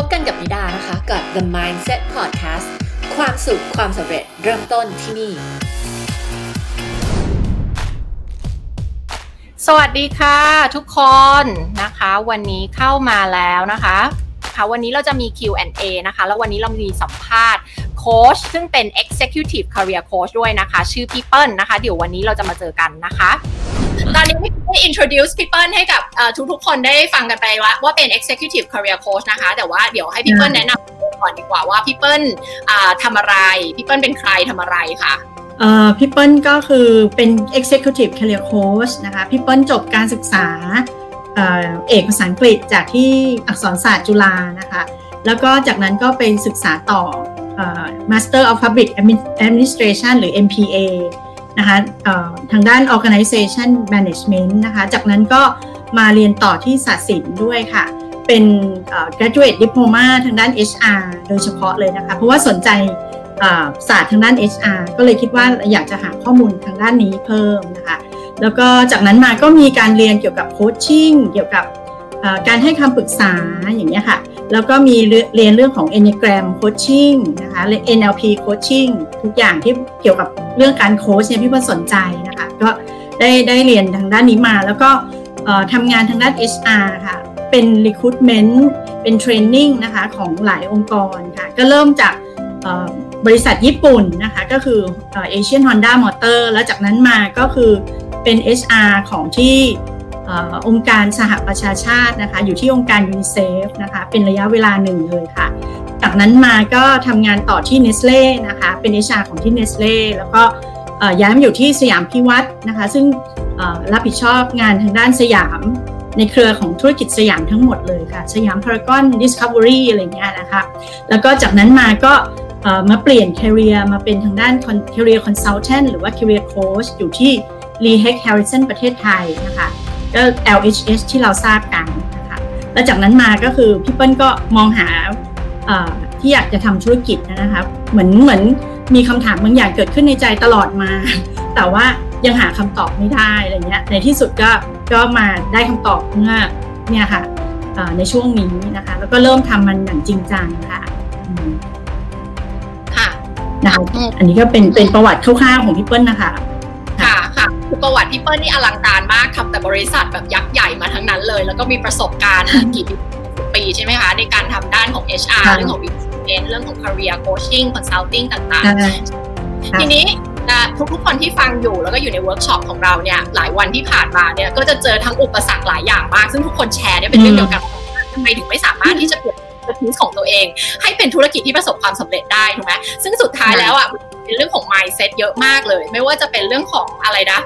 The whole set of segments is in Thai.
พบกันกับนิดานะคะ กับ The Mindset Podcast ความสุขความสำเร็จเริ่มต้นที่นี่ สวัสดีค่ะทุกคนนะคะ วันนี้เข้ามาแล้วนะคะค่ะวันนี้เราจะมี Q&A นะคะ แล้ววันนี้เรามีสัมภาษณ์ โค้ชซึ่งเป็น Executive Career Coach ด้วยนะคะ ชื่อพี่เปิ้ลนะคะ เดี๋ยววันนี้เราจะมาเจอกันนะคะตอนนี้ไม่ได้ introduce พี่เปิ้ลให้กับทุกๆคนได้ฟังกันไปว่าว่าเป็น Executive Career Coach นะคะ แต่ว่าเดี๋ยวให้พี่เปิ้ลแนะนำก่อนดีกว่าว่าพี่เปิ้ลทำอะไรพี่เปิ้ลเป็นใครทำอะไรคะพี่เปิ้ลก็คือเป็น Executive Career Coach นะคะพี่เปิ้ลจบการศึกษาเอกภาษาอังกฤษจากที่อักษรศาสตร์จุฬานะคะ แล้วก็จากนั้นก็ไปศึกษาต่อ Master of Public Administration หรือ MPA นะคะทางด้าน Organization Management นะคะ จากนั้นก็มาเรียนต่อที่ศาสตร์ศิลป์ด้วยค่ะ เป็น graduate diploma ทางด้าน HR โดยเฉพาะเลยนะคะ เพราะว่าสนใจศาสตร์ทางด้าน HR ก็เลยคิดว่าอยากจะหาข้อมูลทางด้านนี้เพิ่มนะคะ แล้วก็จากนั้นมาก็มีการเรียนเกี่ยวกับโคชชิ่งเกี่ยวกับ การให้คำปรึกษาอย่างนี้ค่ะ แล้วก็มีเรียนเรื่องของ Enneagram Coaching นะคะ NLP Coaching ทุกอย่างที่เกี่ยวกับเรื่องการโค้ชเนี่ยพี่เพื่อนสนใจนะคะ ก็ได้ได้เรียนทางด้านนี้มา แล้วก็ทำงานทางด้าน HR ค่ะ เป็น Recruitment เป็น Training นะคะของหลายองค์กรค่ะ ก็เริ่มจากบริษัทญี่ปุ่นนะคะ ก็คือเอเชียนฮอนด้ามอเตอร์แล้วจากนั้นมาก็คือเป็น HR ของที่ องค์การสหประชาชาตินะคะอยู่ที่องค์การยูนิเซฟนะคะเป็นระยะเวลาหนึ่งเลยค่ะ จากนั้นมาก็ทำงานต่อที่เนสเล่นะคะเป็น HR ของที่เนสเล่แล้วก็ย้ายมาอยู่ที่สยามพิวรรธน์นะคะซึ่งรับผิดชอบงานทางด้านสยามในเครือของธุรกิจสยามทั้งหมดเลยค่ะ สยามพารากอนดิสคัฟเวอรี่อะไรเงี้ยนะคะแล้วก็จากนั้นมาก็มาเปลี่ยน career มาเป็นทางด้าน career consultant หรือว่า career coach อยู่ที่ l e h e c Harrison ประเทศไทยนะคะ ก็ LHS ที่เราทราบกันนะคะแล้วจากนั้นมาก็คือพี่เปิ้ลก็มองหาที่อยากจะทำธุรกิจนะคะเหมือนเหมือนมีคำถามบางอย่างเกิดขึ้นในใจตลอดมา แต่ว่ายังหาคำตอบไม่ได้อะไรเงี้ยในที่สุดก็ก็มาได้คำตอบเมื่อเนี่ยค่ะในช่วงนี้นะคะ แล้วก็เริ่มทำมันอย่างจริงจังค่ะนะคะอันนี้ก็เป็นเป็นประวัติคร่าวๆของพี่เปิ้ลนะคะ ค่ะค่ะคือประวัติพี่เปิ้ลนี่อลังการมากทำแต่บริษัทแบบยักษ์ใหญ่มาทั้งนั้นเลย แล้วก็มีประสบการณ์กี่ปีใช่ไหมคะในการทำด้านของ HR เรื่องของ business เรื่องของ career coaching consulting ต่างๆ ทีนี้ทุกๆคนที่ฟังอยู่แล้วก็อยู่ในเวิร์กช็อปของเราเนี่ยหลายวันที่ผ่านมาเนี่ยก็จะเจอทั้งอุปสรรคหลายอย่างมาก ซึ่งทุกคนแชร์เนี่ยเป็นเรื่องเดียวกันทำไมถึงไม่สามารถที่จะเปลี่ยน ธุรกิจของตัวเอง ให้เป็นธุรกิจที่ประสบความสำเร็จได้ถูกไหมซึ่งสุดท้ายแล้วอะเป็นเรื่องของ mindset เยอะมากเลย ไม่ว่าจะเป็นเรื่องของอะไรนะ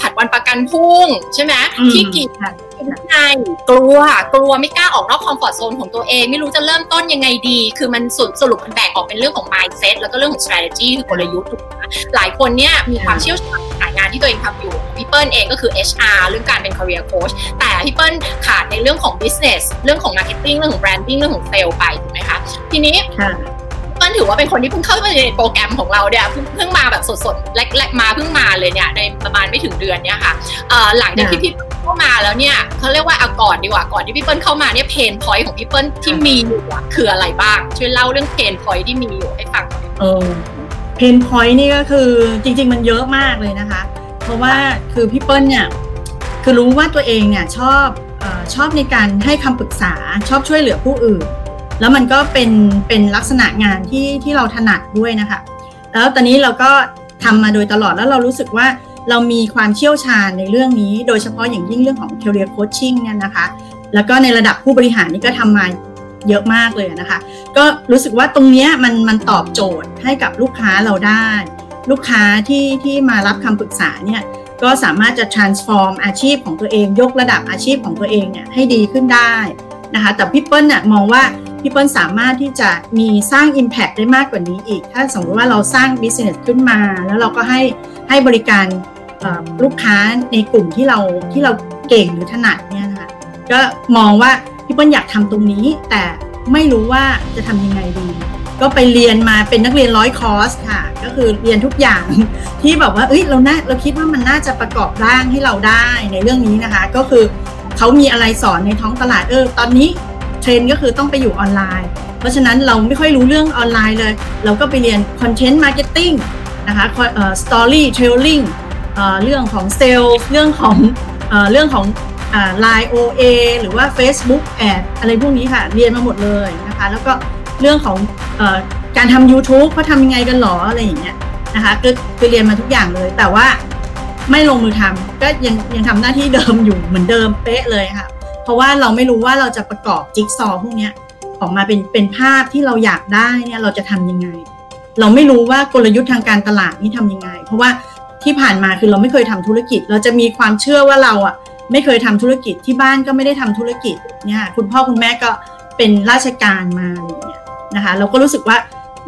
ผัดวันประกันพุ่งใช่ไหมที่กี ดในกลัวกลัวไม่กล้าออกนอกคอมฟอร์ทโซนของตัวเอง ไม่รู้จะเริ่มต้นยังไงดี คือมันสุดสรุปมันแบ่งออกเป็นเรื่องของ mindset แล้วก็เรื่องของ strategy คือกลยุทธ์หลายคนเนี่ยมีความเชี่ยวชาญสายงานที่ตัวเองทำอยู่พี่เปิ้ลเองก็คือ HR เรื่องการเป็น career coach แต่พี่เปิ้ลขาดในเรื่องของ business เรื่องของ marketing เรื่องของ branding เรื่องของ sale ไปถูกไหมคะทีนี้ เปิ้ลถือว่าเป็นคนที่เพิ่งเข้ามาในโปรแกรมของเราเนี่ยเพิ่งมาแบบสดๆแรกๆมาเพิ่งมาเลยเนี่ยในประมาณไม่ถึงเดือนเนี่ยค่ะหลังจากที่พี่เข้ามาแล้วเนี่ยเขาเรียกว่าเอาก่อนดีกว่าก่อนที่พี่เปิ้ลเข้ามาเนี่ย pain point ของพี่เปิ้ลที่มีอยู่คืออะไรบ้างช่วยเล่าเรื่อง pain point ที่มีอยู่ให้ฟังหน่อยเออ pain point นี่ก็คือจริง ๆ มันเยอะมากเลยนะคะ เพราะว่าคือพี่เปิ้ลเนี่ยคือรู้ว่าตัวเองเนี่ยชอบชอบในการให้คำปรึกษาชอบช่วยเหลือผู้อื่น แล้วมันก็เป็นเป็นลักษณะงานที่ที่เราถนัดด้วยนะคะ แล้วตอนนี้เราก็ทำมาโดยตลอดแล้วเรารู้สึกว่าเรามีความเชี่ยวชาญในเรื่องนี้ โดยเฉพาะอย่างยิ่งเรื่องของ career coaching เนี่ยนะคะ แล้วก็ในระดับผู้บริหารนี่ก็ทำมาเยอะมากเลยนะคะ ก็รู้สึกว่าตรงนี้มันมันตอบโจทย์ให้กับลูกค้าเราได้ ลูกค้าที่ที่มารับคำปรึกษาเนี่ยก็สามารถจะ transform อาชีพของตัวเอง ยกระดับอาชีพของตัวเองเนี่ยให้ดีขึ้นได้นะคะ แต่พี่เปิ้ลเนี่ยมองว่า พี่เปิ้ลสามารถที่จะมีสร้าง Impact ได้มากกว่านี้อีก ถ้าสมมติว่าเราสร้าง Business ขึ้นมา แล้วเราก็ให้ให้บริการลูกค้าในกลุ่มที่เราที่เราเก่งหรือถนัดเนี่ยนะคะก็มองว่าพี่เปิ้ลอยากทำตรงนี้ แต่ไม่รู้ว่าจะทำยังไงดี ก็ไปเรียนมาเป็นนักเรียนร้อยคอร์สค่ะ ก็คือเรียนทุกอย่างที่แบบว่าเอ้ยเราน่าเราคิดว่ามันน่าจะประกอบร่างให้เราได้ในเรื่องนี้นะคะ ก็คือเขามีอะไรสอนในท้องตลาดเออ ตอนนี้ รนด์ก็คือต้องไปอยู่ออนไลน์ เพราะฉะนั้นเราไม่ค่อยรู้เรื่องออนไลน์เลย เราก็ไปเรียน content marketing นะคะ storytelling เรื่องของเซลล์เรื่องของเรื่องของ LINE OA หรือว่า Facebook ad อะไรพวกนี้ค่ะ เรียนมาหมดเลยนะคะ แล้วก็เรื่องของออการทำ YouTube เขาทำยังไงกันหรออะไรอย่างเงี้ยนะคะก็คือเรียนมาทุกอย่างเลย แต่ว่าไม่ลงมือทำก็ยังยังทำหน้าที่เดิมอยู่เหมือนเดิมเป๊ะเลยค่ะ เพราะว่าเราไม่รู้ว่าเราจะประกอบจิ๊กซอว์พวกนี้ออกมาเป็นเป็นภาพที่เราอยากได้เนี่ยเราจะทำยังไง เราไม่รู้ว่ากลยุทธ์ทางการตลาดนี่ทำยังไง เพราะว่าที่ผ่านมาคือเราไม่เคยทำธุรกิจ เราจะมีความเชื่อว่าเราอะไม่เคยทำธุรกิจที่บ้านก็ไม่ได้ทำธุรกิจเนี่ยคุณพ่อคุณแม่ก็เป็นราชการมาอะไรอย่างเงี้ยนะคะเราก็รู้สึกว่า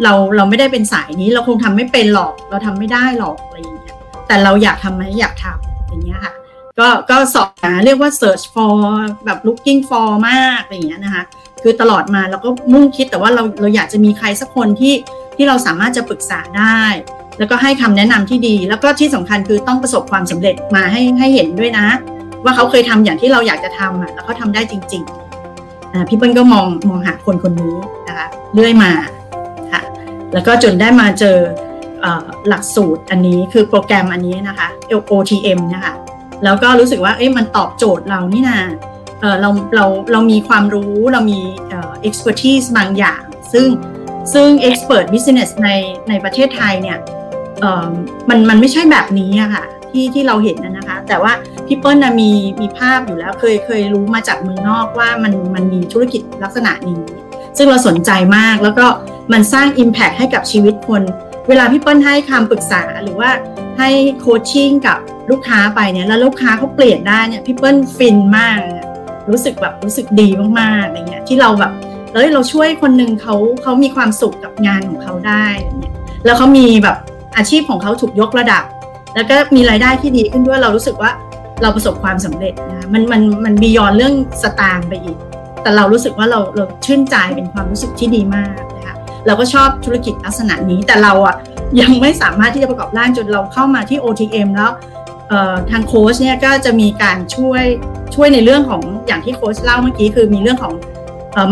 เราเราไม่ได้เป็นสายนี้เราคงทำไม่เป็นหรอก เราทำไม่ได้หรอกอะไรอย่างเงี้ยแต่เราอยากทำไหมอยากทำอย่างเงี้ยค่ะ ก็ก็สอบหาเรียกว่า search for แบบ looking for มากอะไรอย่างเงี้ยนะคะ คือตลอดมาเราก็มุ่งคิดแต่ว่าเราเราอยากจะมีใครสักคนที่ที่เราสามารถจะปรึกษาได้ แล้วก็ให้คำแนะนำที่ดี แล้วก็ที่สำคัญคือต้องประสบความสำเร็จมาให้ให้เห็นด้วยนะ ว่าเขาเคยทำอย่างที่เราอยากจะทำอะแล้วเขาทาได้จริงๆอ่าพี่เปิ้ลก็มองมองหาคนคนนี้นะคะเรื่อยมาค่ะแล้วก็จนได้มาเจอหลักสูตรอันนี้คือโปรแกรมอันนี้นะคะ OTM นะคะ แล้วก็รู้สึกว่าเอ๊ะมันตอบโจทย์เรานี่นะเออเราเราเรามีความรู้เรามีเอ่อ expertise บางอย่าง ซึ่งซึ่ง expert business ในในประเทศไทยเนี่ยเออมันมันไม่ใช่แบบนี้อะค่ะที่ที่เราเห็นนะคะ แต่ว่าพี่เปิ้ลนะมีมีภาพอยู่แล้วเคยเคยรู้มาจากเมืองนอกว่ามันมันมีธุรกิจลักษณะนี้ ซึ่งเราสนใจมากแล้วก็มันสร้าง Impact ให้กับชีวิตคน เวลาพี่เปิ้ลให้คำปรึกษาหรือว่าให้โคชชิ่งกับลูกค้าไปเนี่ยแล้วลูกค้าเขาเปลี่ยนได้เนี่ยพี่เปิ้ลฟินมาก รู้สึกแบบรู้สึกดีมากๆอะไรเงี้ยที่เราแบบเอ้ยเราช่วยคนหนึ่งเขาเขามีความสุขกับงานของเขาได้อะไรเงี้ยแล้วเขามีแบบอาชีพของเขาถูกยกระดับ แล้วก็มีรายได้ที่ดีขึ้นด้วยเรารู้สึกว่าเราประสบความสำเร็จนะมันมันมัน beyond เรื่องสตางค์ไปอีก แต่เรารู้สึกว่าเราเราชื่นใจเป็นความรู้สึกที่ดีมาก เราก็ชอบธุรกิจลักษณะนี้แต่เราอะยังไม่สามารถที่จะประกอบร่างจนเราเข้ามาที่ OTM แล้วทางโค้ชเนี่ยก็จะมีการช่วยช่วยในเรื่องของอย่างที่โค้ชเล่าเมื่อกี้คือมีเรื่องของ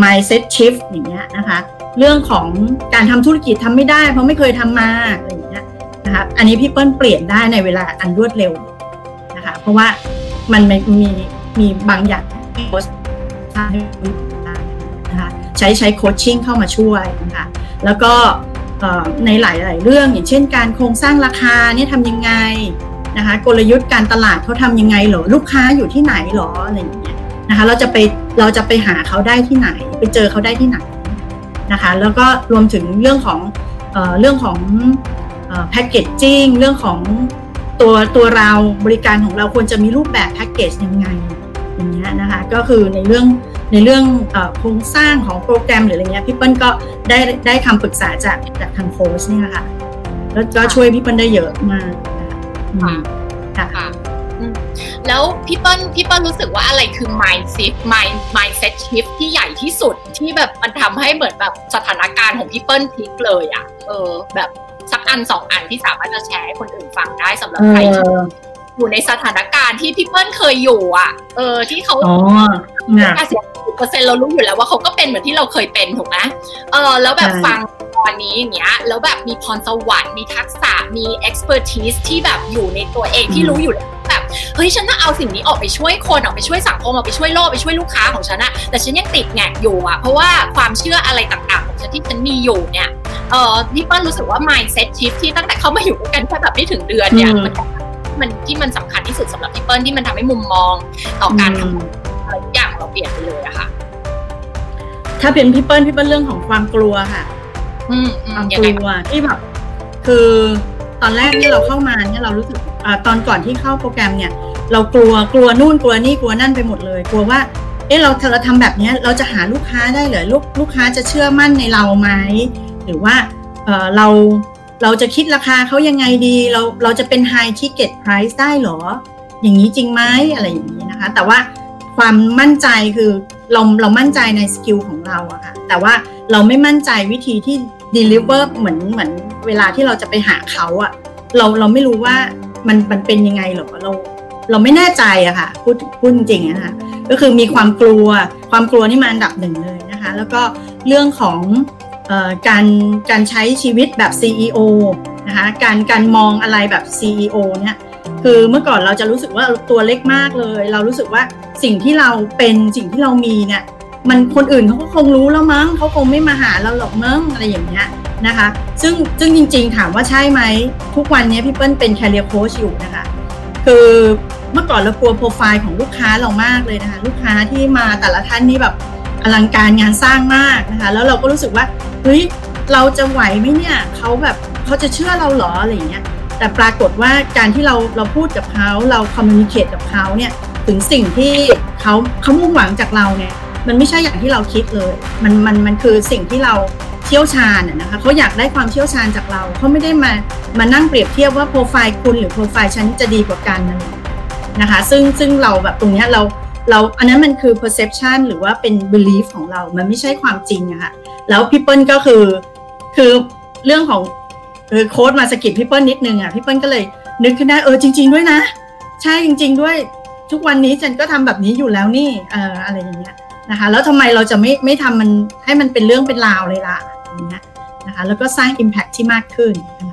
mindset shift อย่างเงี้ยนะคะเรื่องของการทำธุรกิจทำไม่ได้ เพราะไม่เคยทำมาอะไรอย่างเงี้ยนะคะอันนี้พี่เปิ้ลเปลี่ยนได้ในเวลาอันรวดเร็วนะคะเพราะว่ามันมีมีบางอย่างที่โค้ช ใช้ใช้โคชชิ่งเข้ามาช่วยนะคะแล้วก็ในหลาย ๆ เรื่องอย่างเช่น การโครงสร้างราคาเนี่ยทำยังไงนะคะกลยุทธ์การตลาดเขาทำยังไงหรอลูกค้าอยู่ที่ไหนหรออะไรอย่างเงี้ยนะคะเราจะไปเราจะไปหาเขาได้ที่ไหน ไปเจอเขาได้ที่ไหนนะคะแล้วก็รวมถึงเรื่องของเอเรื่องของแพ็กเกจจิ้งเรื่องของตัวตัวเราบริการของเราควรจะมีรูปแบบแพ็กเกจยังไงอย่างเงี้ยนะคะก็คือในเรื่อง ในเรื่องโครงสร้างของโปรแกรมหรืออะไรเงี้ยพี่เปิ้ลก็ได้ได้คำปรึกษาจากจากทางโค้ชเนี่ยค่ะแล้วก็ช่วยพี่เปิ้ลได้เยอะมากค่ะค่ะแล้วพี่เปิ้ลพี่เปิ้ลรู้สึกว่าอะไรคือ mindset mind mindset shift ที่ใหญ่ที่สุดที่แบบมันทำให้เหมือนแบบสถานการณ์ของพี่เปิ้ลพลิกเลยอะเออแบบสักอันสองอันที่สามารถจะแชร์ให้คนอื่นฟังได้สำหรับใครที่ อยู่ในสถานการณ์ที่พี่เปิ้ลเคยอยู่อะ เออที่เขาอ๋อห้าสิบเปอร์เซ็นต์เรารู้อยู่แล้วว่าเขาก็เป็นเหมือนที่เราเคยเป็นถูกไหมเออแล้วแบบฟังตอนนี้อย่างเงี้ยแล้วแบบมีพรสวรรค์มีทักษะมี expertise ที่แบบอยู่ในตัวเองที่รู้อยู่แล้วแบบเฮ้ยฉันต้องเอาสิ่งนี้ออกไปช่วยคนออกไปช่วยสังคมออกไปช่วยโลกไปช่วยลูกค้าของฉันอะแต่ฉันยังติดแงกอยู่อะเพราะว่าความเชื่ออะไรต่างๆ ของฉันที่ฉันมีอยู่เนี่ยเออพี่เปิ้ลรู้สึกว่า mindset shift ที่ตั้งแต่เข้ามาอยู่กันแค่แบบไม่ถึงเดือนเนี่ยมัน มันที่มันสำคัญที่สุดสำหรับพี่เปิ้ลที่มันทำให้มุมมองต่อการทำอะไรทุกอย่างเราเปลี่ยนไปเลยอะค่ะ ถ้าเป็นพี่เปิ้ลพี่เปิ้ลเรื่องของความกลัวค่ะความกลัวที่แบบคือตอนแรกที่เราเข้ามาเนี่ยเรารู้สึกอตอนก่อนที่เข้าโปรแกรมเนี่ย เรากลัวกลัวนู่นกลัวนี่กลัวนั่นไปหมดเลย กลัวว่า เอ๊ะเราเราทำแบบนี้เราจะหาลูกค้าได้เหรอลูกลูกค้าจะเชื่อมั่นในเราไหมหรือว่าเออเรา เราจะคิดราคาเขายังไงดี เราเราจะเป็น high ticket price ได้หรอ อย่างนี้จริงไหมอะไรอย่างนี้นะคะ แต่ว่าความมั่นใจคือเราเรามั่นใจในสกิลของเราอะค่ะ แต่ว่าเราไม่มั่นใจวิธีที่ deliver เหมือนเหมือนเวลาที่เราจะไปหาเขาอะเราเราไม่รู้ว่ามันมันเป็นยังไงหรอเราเราไม่แน่ใจอะค่ะพูดพูดจริงนะคะก็คือมีความกลัวความกลัวนี่มาอันดับหนึ่งเลยนะคะ แล้วก็เรื่องของ การการใช้ชีวิตแบบ CEO นะคะการการมองอะไรแบบ CEO เนี่ยคือเมื่อก่อนเราจะรู้สึกว่าตัวเล็กมากเลย เรารู้สึกว่าสิ่งที่เราเป็นสิ่งที่เรามีเนี่ยมันคนอื่นเขาก็คงรู้แล้วมั้งเขาคงไม่มาหาเราหรอกมั้งอะไรอย่างเงี้ยนะคะ ซึ่งซึ่งจริงๆถามว่าใช่ไหมทุกวันนี้พี่เปิ้ลเป็นแคเรียโค้ชอยู่นะคะ คือเมื่อก่อนเรากลัวโปรไฟล์ของลูกค้าเรามากเลยนะคะ ลูกค้าที่มาแต่ละท่านนี่แบบ อลังการงานสร้างมากนะคะ แล้วเราก็รู้สึกว่าเฮ้ยเราจะไหวไหมเนี่ยเขาแบบเขาจะเชื่อเราเหรออะไรเงี้ยแต่ปรากฏว่าการที่เราเราพูดกับเขาเราคอมมิวนิเคตกับเขาเนี่ยถึงสิ่งที่เขาเขามุ่งหวังจากเราเนี่ยมันไม่ใช่อย่างที่เราคิดเลย มันมันมันคือสิ่งที่เราเชี่ยวชาญนะคะเขาอยากได้ความเชี่ยวชาญจากเราเขาไม่ได้มามานั่งเปรียบเทียบว่าโปรไฟล์คุณหรือโปรไฟล์ฉันจะดีกว่ากันนะคะซึ่งซึ่งเราแบบตรงนี้เรา เราอันนั้นมันคือ perception หรือว่าเป็น belief ของเรา มันไม่ใช่ความจริงอะค่ะ แล้วพี่เปิลก็คือ คือเรื่องของคือโค้ดมาสกิดพี่เปิลนิดนึงอะพี่เปิลก็เลยนึกขึ้นได้เออจริง ๆ ด้วยนะ ใช่จริง ๆ ด้วยทุกวันนี้ฉันก็ทำแบบนี้อยู่แล้วนี่เอออะไรอย่างเงี้ยนะคะ แล้วทำไมเราจะไม่ไม่ทำมันให้มันเป็นเรื่องเป็นราวเลยล่ะอย่างเงี้ยนะคะ แล้วก็สร้าง Impact ที่มากขึ้นค่ะ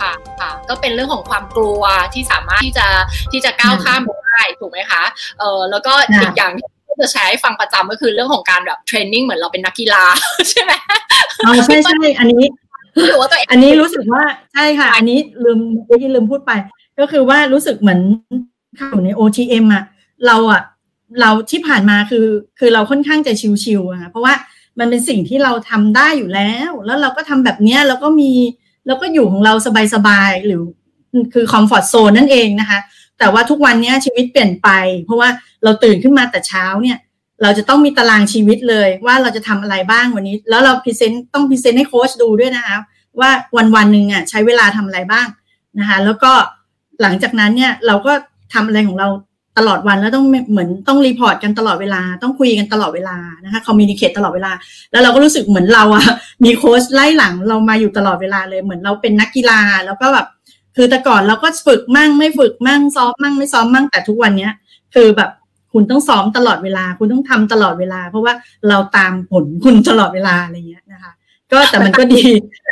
ค่ะก็เป็นเรื่องของความกลัวที่สามารถที่จะที่จะก้าวข้ามได้ถูกไหมคะเออแล้วก็อีกอย่างที่จะแชร์ให้ฟังประจำก็คือเรื่องของการแบบเทรนนิ่งเหมือนเราเป็นนักกีฬาใช่ไหมอ๋อใช่ใช่อันนี้อันนี้รู้สึกว่าใช่ค่ะ อันนี้ลืมที่ลืมพูดไป ก็คือว่ารู้สึกเหมือนเข้าอยู่ใน OTM อะเราอะเราที่ผ่านมาคือคือเราค่อนข้างจะชิวๆอะเพราะว่ามันเป็นสิ่งที่เราทำได้อยู่แล้ว แล้วเราก็ทำแบบเนี้ยแล้วก็มี แล้วก็อยู่ของเราสบายๆหรือคือ comfort zone นั่นเองนะคะ แต่ว่าทุกวันนี้ชีวิตเปลี่ยนไป เพราะว่าเราตื่นขึ้นมาแต่เช้าเนี่ย เราจะต้องมีตารางชีวิตเลยว่าเราจะทำอะไรบ้างวันนี้ แล้วเรา present ต้อง present ให้โค้ชดูด้วยนะคะว่าวันวันหนึ่งอะใช้เวลาทำอะไรบ้างนะคะ แล้วก็หลังจากนั้นเนี่ยเราก็ทำอะไรของเรา ตลอดวันแล้วต้องเหมือนต้อง report กันตลอดเวลา ต้องคุยกันตลอดเวลานะคะ communicate ตลอดเวลา แล้วเราก็รู้สึกเหมือนเราอะมีโค้ชไล่หลังเรามาอยู่ตลอดเวลาเลยเหมือนเราเป็นนักกีฬาแล้วก็แบบคือแต่ก่อนเราก็ฝึกมั่งไม่ฝึกมั่งซ้อมมั่งไม่ซ้อมมั่งแต่ทุกวันเนี้ย คือแบบคุณต้องซ้อมตลอดเวลา คุณต้องทำตลอดเวลา เพราะว่าเราตามผลคุณตลอดเวลาอะไรเงี้ยนะคะ ก็แต่มันก็ดี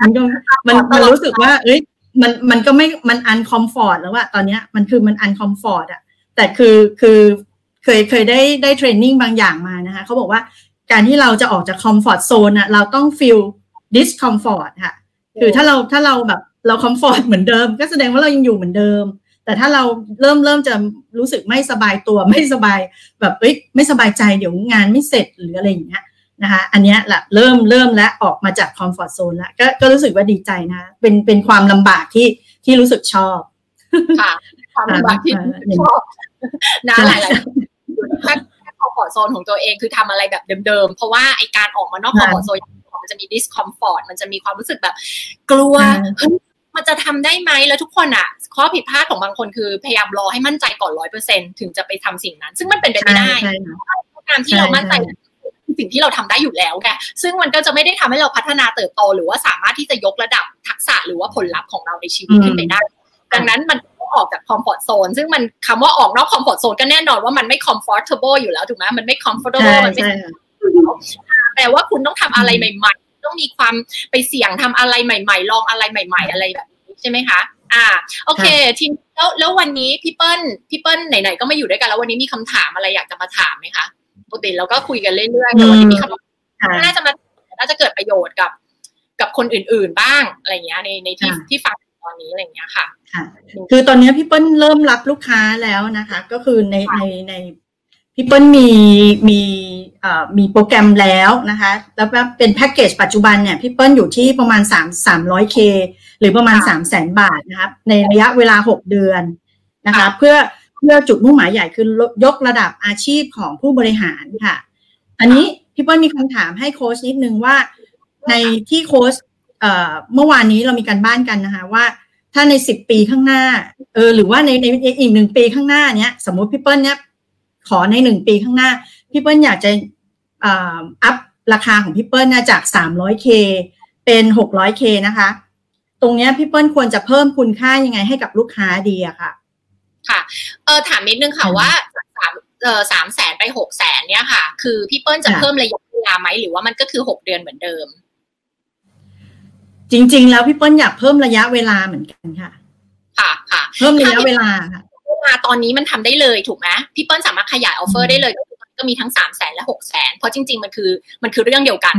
มันก็มันมันรู้สึกว่า เอ้ยมันมันก็ไม่มัน uncomfort แล้วอะตอนเนี้ยมันคือมัน uncomfort อะ แต่คือคือเคยเคยได้ได้ training บางอย่างมานะคะเขาบอกว่าการที่เราจะออกจาก comfort zone อะเราต้อง feel discomfort ค่ะคือถ้าเราถ้าเราแบบเรา comfort เหมือนเดิม ก็แสดงว่าเรายังอยู่เหมือนเดิม แต่ถ้าเราเริ่มเริ่มจะรู้สึกไม่สบายตัวไม่สบายแบบเอ้ยไม่สบายใจเดี๋ยวงานไม่เสร็จหรืออะไรอย่างเงี้ยนะคะอันนี้แหละเริ่มเริ่มละออกมาจาก comfort zone แล้วก็ก็รู้สึกว่าดีใจนะ เป็นเป็นความลำบากที่ที่รู้สึกชอบค่ะ ความลำบากที่ชอบนะหลายๆแค่ comfort zone ของตัวเองคือทำอะไรแบบเดิมๆ เพราะว่าไอการออกมานอก comfort zone มันจะมี discomfort มันจะมีความรู้สึกแบบ กลัวเฮ้ยมันจะทำได้ไหมแล้วทุกคนอะข้อผิดพลาดของบางคนคือพยายามรอให้มั่นใจก่อนร้อยเปอร์เซ็นถึงจะไปทำสิ่งนั้น ซึ่งมันเป็นไปไม่ได้การที่เรามั่นใจสิ่งที่เราทำได้อยู่แล้วไงซึ่งมันก็จะไม่ได้ทำให้เราพัฒนาเติบโต หรือว่าสามารถที่จะยกระดับทักษะหรือว่าผลลัพธ์ของเราในชีวิตขึ้นไปได้ ดังนั้นมัน ออกจาก comfort zone ซึ่งมันคำว่าออกนอก comfort zone ก็แน่นอนว่ามันไม่ comfortable อยู่แล้วถูกไหมมันไม่ comfortable มันไม่แปลว่าคุณต้องทำอะไรใหม่ ๆ ต้องมีความไปเสี่ยงทำอะไรใหม่ ๆ ลองอะไรใหม่ ๆ อะไรแบบนี้ใช่ไหมคะ อ่า โอเคทีนี้แล้วแล้ววันนี้พี่เปิ้ลพี่เปิ้ลไหนๆก็มาอยู่ด้วยกันแล้ววันนี้มีคำถามอะไรอยากจะมาถามไหมคะปกติเราก็คุยกันเรื่อยๆแต่วันนี้มีคำถามน่าจะมาน่าจะเกิดประโยชน์กับ กับคนอื่น ๆ บ้างอะไรเงี้ยในในที่ที่ฟัง ตอนนี้อะไรเงี้ยค่ะค่ะ คือตอนนี้พี่เปิ้ลเริ่มรับลูกค้าแล้วนะคะ ก็คือในในในพี่เปิ้ลมีมีเอ่อมีโปรแกรมแล้วนะคะ แล้วเป็นแพ็กเกจปัจจุบันเนี่ยพี่เปิ้ลอยู่ที่ประมาณ3 300 k หรือประมาณ 3 0 0แสนบาทนะครับ ในระยะเวลา 6 เดือนนะคะ เพื่อเพื่อจุดมุ่งหมายใหญ่คือยกระดับอาชีพของผู้บริหารค่ะ อันนี้พี่เปิ้ลมีคำถามให้โค้ชนิดนึงว่า ในที่โค้ช เอ่อเมื่อวานนี้เรามีการบ้านกันนะคะว่า ถ้าในสิบปีข้างหน้า เออหรือว่าในในอีกหนึ่งปีข้างหน้าเนี้ย สมมติพี่เปิ้ลเนี้ยขอในหนึ่งปีข้างหน้าพี่เปิ้ลอยากจะอัพราคาของพี่เปิ้ลจากสามร้อยเคเป็นหกร้อยเคนะคะ ตรงเนี้ยพี่เปิ้ลควรจะเพิ่มคุณค่ายังไงให้กับลูกค้าดีอะค่ะ ค่ะ เออถามนิดนึงค่ะว่าสามเออสามแสนไปหกแสนเนี่ยค่ะ คือพี่เปิ้ลจะค่ะเพิ่มระยะเวลาไหมหรือว่ามันก็คือหกเดือนเหมือนเดิม จริง ๆ แล้วพี่เปิ้ลอยากเพิ่มระยะเวลาเหมือนกันค่ะ ค่ะค่ะเพิ่มระยะเวลาค่ะมาตอนนี้มันทำได้เลยถูกไหมพี่เปิ้ลสามารถขยาย offer ได้เลยก็คือก็มีทั้งสามแสนและหกแสนเพราะจริง ๆ มันคือมันคือเรื่องเดียวกัน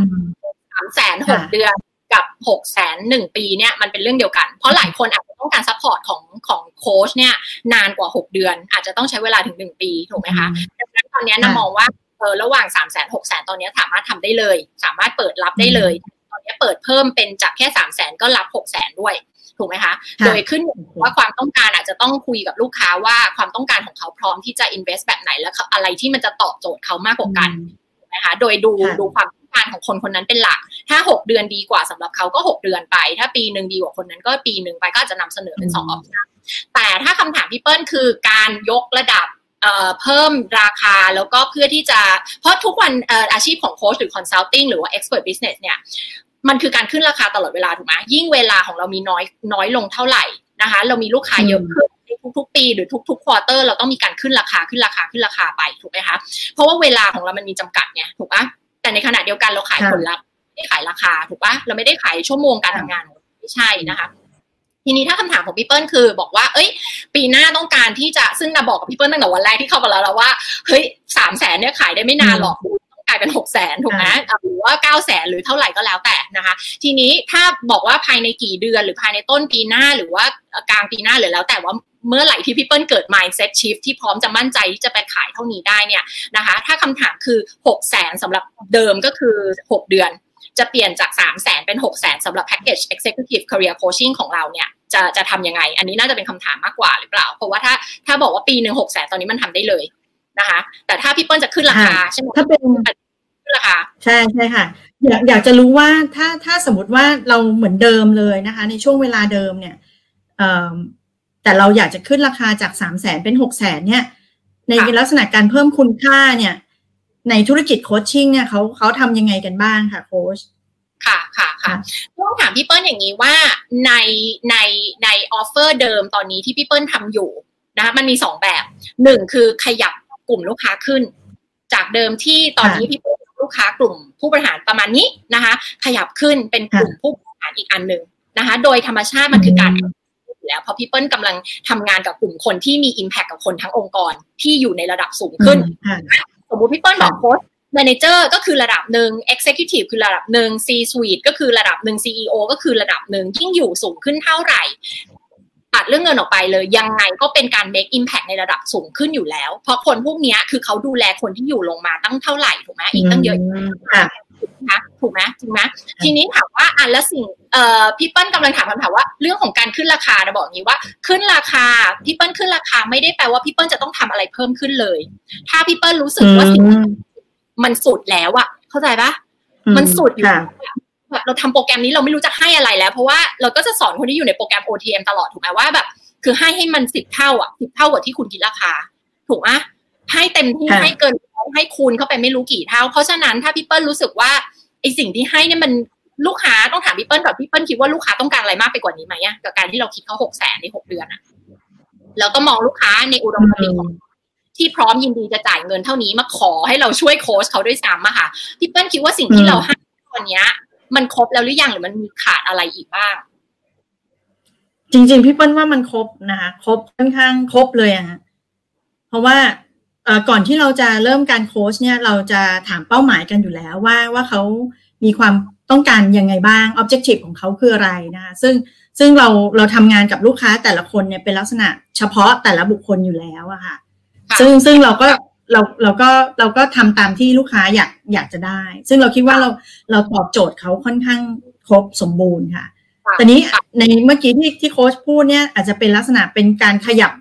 สามแสนหกค่ะเดือนกับหกแสนหนึ่งปีเนี่ยมันเป็นเรื่องเดียวกัน เพราะหลายคนอาจจะต้องการ support ของของโค้ชเนี่ยนานกว่าหกเดือน อาจจะต้องใช้เวลาถึงหนึ่งปีถูกไหมคะดังนั้นตอนเนี้ยนะมองว่าเออระหว่างสามแสนหกแสนตอนเนี้ยสามารถทำได้เลย สามารถเปิดรับได้เลยตอ นเนี้ยเปิดเพิ่มเป็นจากแค่สามแสนก็รับหกแสนด้วยถูกไหมคะค่ะโดยขึ้นอยู่กับว่าความต้องการอาจจะต้องคุยกับลูกค้าว่าความต้องการของเขาพร้อมที่จะ invest แบบไหนและอะไรที่มันจะตอบโจทย์เขามากกว่ากันนะคะ โดยดูค่ะดูความต้องการของคนคนนั้นเป็นหลัก ถ้า 6 เดือนดีกว่าสำหรับเขาก็ 6 เดือนไป ถ้าปีหนึ่งดีกว่าคนนั้นก็ปีหนึ่งไปก็อาจจะนำเสนอเป็น2 optionแต่ถ้าคำถามพี่เปิ้ลคือการยกระดับเอ่อเพิ่มราคาแล้วก็เพื่อที่จะ เพราะทุกวันเอ่ออาชีพของโค้ชหรือ consulting หรือว่า expert business เนี่ย มันคือการขึ้นราคาตลอดเวลาถูกไหมยิ่งเวลาของเรามีน้อยน้อยลงเท่าไหร่นะคะ เรามีลูกค้าเยอะขึ้นในทุกๆ ปีหรือทุกๆควอเตอร์เราต้องมีการขึ้นราคาขึ้นราคาขึ้นราคาไปถูกไหมคะเพราะว่าเวลาของเรามันมีจำกัดไงถูกปะแต่ในขณะเดียวกันเราขายค่ะผลลัพธ์ไม่ได้ขายราคาถูกปะเราไม่ได้ขายชั่วโมงการทำงานไม่ใช่นะคะทีนี้ถ้าคำถามของพี่เปิ้ลคือบอกว่า เอ้ย ปีหน้าต้องการที่จะซึ่งนาบอกกับพี่เปิ้ลตั้งแต่วันแรกที่เข้ามาแล้วแล้วว่า เฮ้ยสามแสนเนี่ยขายได้ไม่นานหรอกต้องกลายเป็นหกแสนถูกไหมอะหรือว่าเก้าแสนหรือเท่าไหร่ก็แล้วแต่นะคะ ทีนี้ถ้าบอกว่าภายในกี่เดือนหรือภายในต้นปีหน้าหรือว่ากลางปีหน้าหรือแล้วแต่ว่าเมื่อไหร่ที่พี่เปิ้ลเกิด mindset shift ที่พร้อมจะมั่นใจที่จะไปขายเท่านี้ได้เนี่ยนะคะ ถ้าคำถามคือ6 0แสนสำหรับเดิมก็คือ 6 เดือน จะเปลี่ยนจาก 3 0 0แสนเป็น 6 0แสนสำหรับ package executive career coaching ของเราเนี่ยจะจะทำยังไง อันนี้น่าจะเป็นคำถามมากกว่าหรือเปล่า เพราะว่าถ้าถ้าบอกว่าปีหนึ่งหกแสนตอนนี้มันทำได้เลยนะคะ แต่ถ้าพี่เปิ้ลจะขึ้นราคาค่ะใช่ไหมถ้าเป็น ขึ้นราคาใช่ใช่ค่ะ อยากอยากจะรู้ว่าถ้าถ้าสมมติว่าเราเหมือนเดิมเลยนะคะ ในช่วงเวลาเดิมเนี่ยเอ่อแต่เราอยากจะขึ้นราคาจากสามแสนเป็นหกแสนเนี่ย ในค่ะลักษณะการเพิ่มคุณค่าเนี่ย ในธุรกิจโคชชิ่งเนี่ยเขาเขาทำยังไงกันบ้างค่ะโค้ชค่ะค่ะค่ะต้องถามพี่เปิ้ลอย่างนี้ว่าในในในออฟเฟอร์เดิมตอนนี้ที่พี่เปิ้ลทำอยู่นะคะมันมีสองแบบหนึ่งคือขยับกลุ่มลูกค้าขึ้น จากเดิมที่ตอนนี้พี่เปิ้ล ลูกค้ากลุ่มผู้บริหารประมาณนี้นะคะ ขยับขึ้นเป็นกลุ่มผู้บริหารอีกอันหนึ่งนะคะ โดยธรรมชาติมันคือการอยู่แล้วเพราะพี่เปิ้ลกำลังทำงานกับกลุ่มคนที่มี Impact กับคนทั้งองค์กรที่อยู่ในระดับสูงขึ้นค่ะสมมติพี่เปิ้ลบอกโค้ช manager ก็คือระดับหนึ่ง executive คือระดับหนึ่ง C suite ก็คือระดับหนึ่ง CEO ก็คือระดับหนึ่งยิ่งอยู่สูงขึ้นเท่าไหร่ ตัดเรื่องเงินออกไปเลย ยังไงก็เป็นการ make impact ในระดับสูงขึ้นอยู่แล้ว เพราะคนพวกเนี้ยคือเขาดูแลคนที่อยู่ลงมาตั้งเท่าไหร่ถูกไหมอีกตั้งเยอะค่ะนะถูกไหมจริงไหมทีนี้ถามว่าอะแล้วสิ่งเอ่อพี่เปิ้ลกำลังถามคำถามว่าเรื่องของการขึ้นราคานะบอกอย่างนี้ว่า ขึ้นราคาพี่เปิ้ลขึ้นราคาไม่ได้แปลว่าพี่เปิ้ลจะต้องทำอะไรเพิ่มขึ้นเลย ถ้าพี่เปิ้ลรู้สึกว่าสิ่งมันสุดแล้วอะเข้าใจปะมันสุดอยู่ค่ะแบบ เราทำโปรแกรมนี้เราไม่รู้จะให้อะไรแล้ว เพราะว่าเราก็จะสอนคนที่อยู่ในโปรแกรม OTM ตลอดถูกไหมว่าแบบ คือให้ให้มันสิบเท่าอะสิบเท่ากว่าที่คุณคิดราคา ถูกไหมให้เต็มที่ค่ะให้เกินร้อยให้คูณเข้าไปไม่รู้กี่เท่า เพราะฉะนั้นถ้าพี่เปิ้ลรู้สึกว่าไอสิ่งที่ให้เนี่ยมันลูกค้าต้องถามพี่เปิ้ลก่อนพี่เปิ้ลคิดว่าลูกค้าต้องการอะไรมากไปกว่านี้ไหมอะกับการที่เราคิดเขาหกแสนในหกเดือนอะแล้วก็มองลูกค้าในอุดมคติของที่พร้อมยินดีจะจ่ายเงินเท่านี้มาขอให้เราช่วยโค้ชเขาด้วยซ้ำอะค่ะพี่เปิ้ลคิดว่าสิ่งที่อืมเราให้ตอนเนี้ย มันครบแล้วหรือยังหรือมันมีขาดอะไรอีกบ้าง จริง ๆ พี่เปิ้ลว่ามันครบนะคะครบค่อนข้างครบเลยอะฮะเพราะว่าเอ่อก่อนที่เราจะเริ่มการโค้ชเนี่ยเราจะถามเป้าหมายกันอยู่แล้วว่าว่าเขามีความต้องการยังไงบ้าง objective ของเขาคืออะไรนะคะซึ่งซึ่งเราเราทำงานกับลูกค้าแต่ละคนเนี่ยเป็นลักษณะเฉพาะแต่ละบุคคลอยู่แล้วอะค่ะค่ะซึ่งซึ่งเราก็ เราเราก็เราก็ทำตามที่ลูกค้าอยากอยากจะได้ ซึ่งเราคิดว่าเราเราตอบโจทย์เขาค่อนข้างครบสมบูรณ์ค่ะค่ะตอนนี้ค่ะในเมื่อกี้ที่ที่โค้ชพูดเนี่ยอาจจะเป็นลักษณะเป็นการขยับ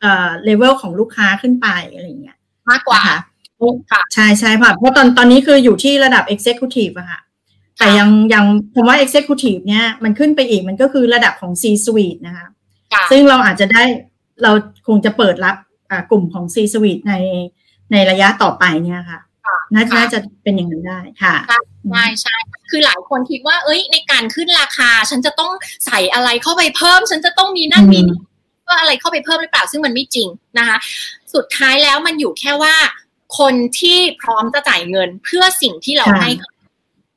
เอ่อเลเวลของลูกค้าขึ้นไปอะไรอย่างเงี้ยมากกว่านะคะค่ะใช่ใช่ค่ะเพราะตอนตอนนี้คืออยู่ที่ระดับ Executive อะค่ะ แต่ยังยังคำว่า Executive เนี่ยมันขึ้นไปอีกมันก็คือระดับของ C Suite นะคะค่ะซึ่งเราอาจจะได้เราคงจะเปิดรับอ่า กลุ่มของ C Suite ในในระยะต่อไปเนี่ยค่ะค่ะน่าค่ะน่าจะเป็นอย่างนั้นได้ค่ะใช่ใช่คือหลายคนคิดว่า เอ้ย ในการขึ้นราคา ฉันจะต้องใส่อะไรเข้าไปเพิ่ม ฉันจะต้องมีนั่นมีนี่ก็อะไรเข้าไปเพิ่มหรือเปล่าซึ่งมันไม่จริงนะคะ สุดท้ายแล้วมันอยู่แค่ว่า คนที่พร้อมจะจ่ายเงินเพื่อสิ่งที่เราให้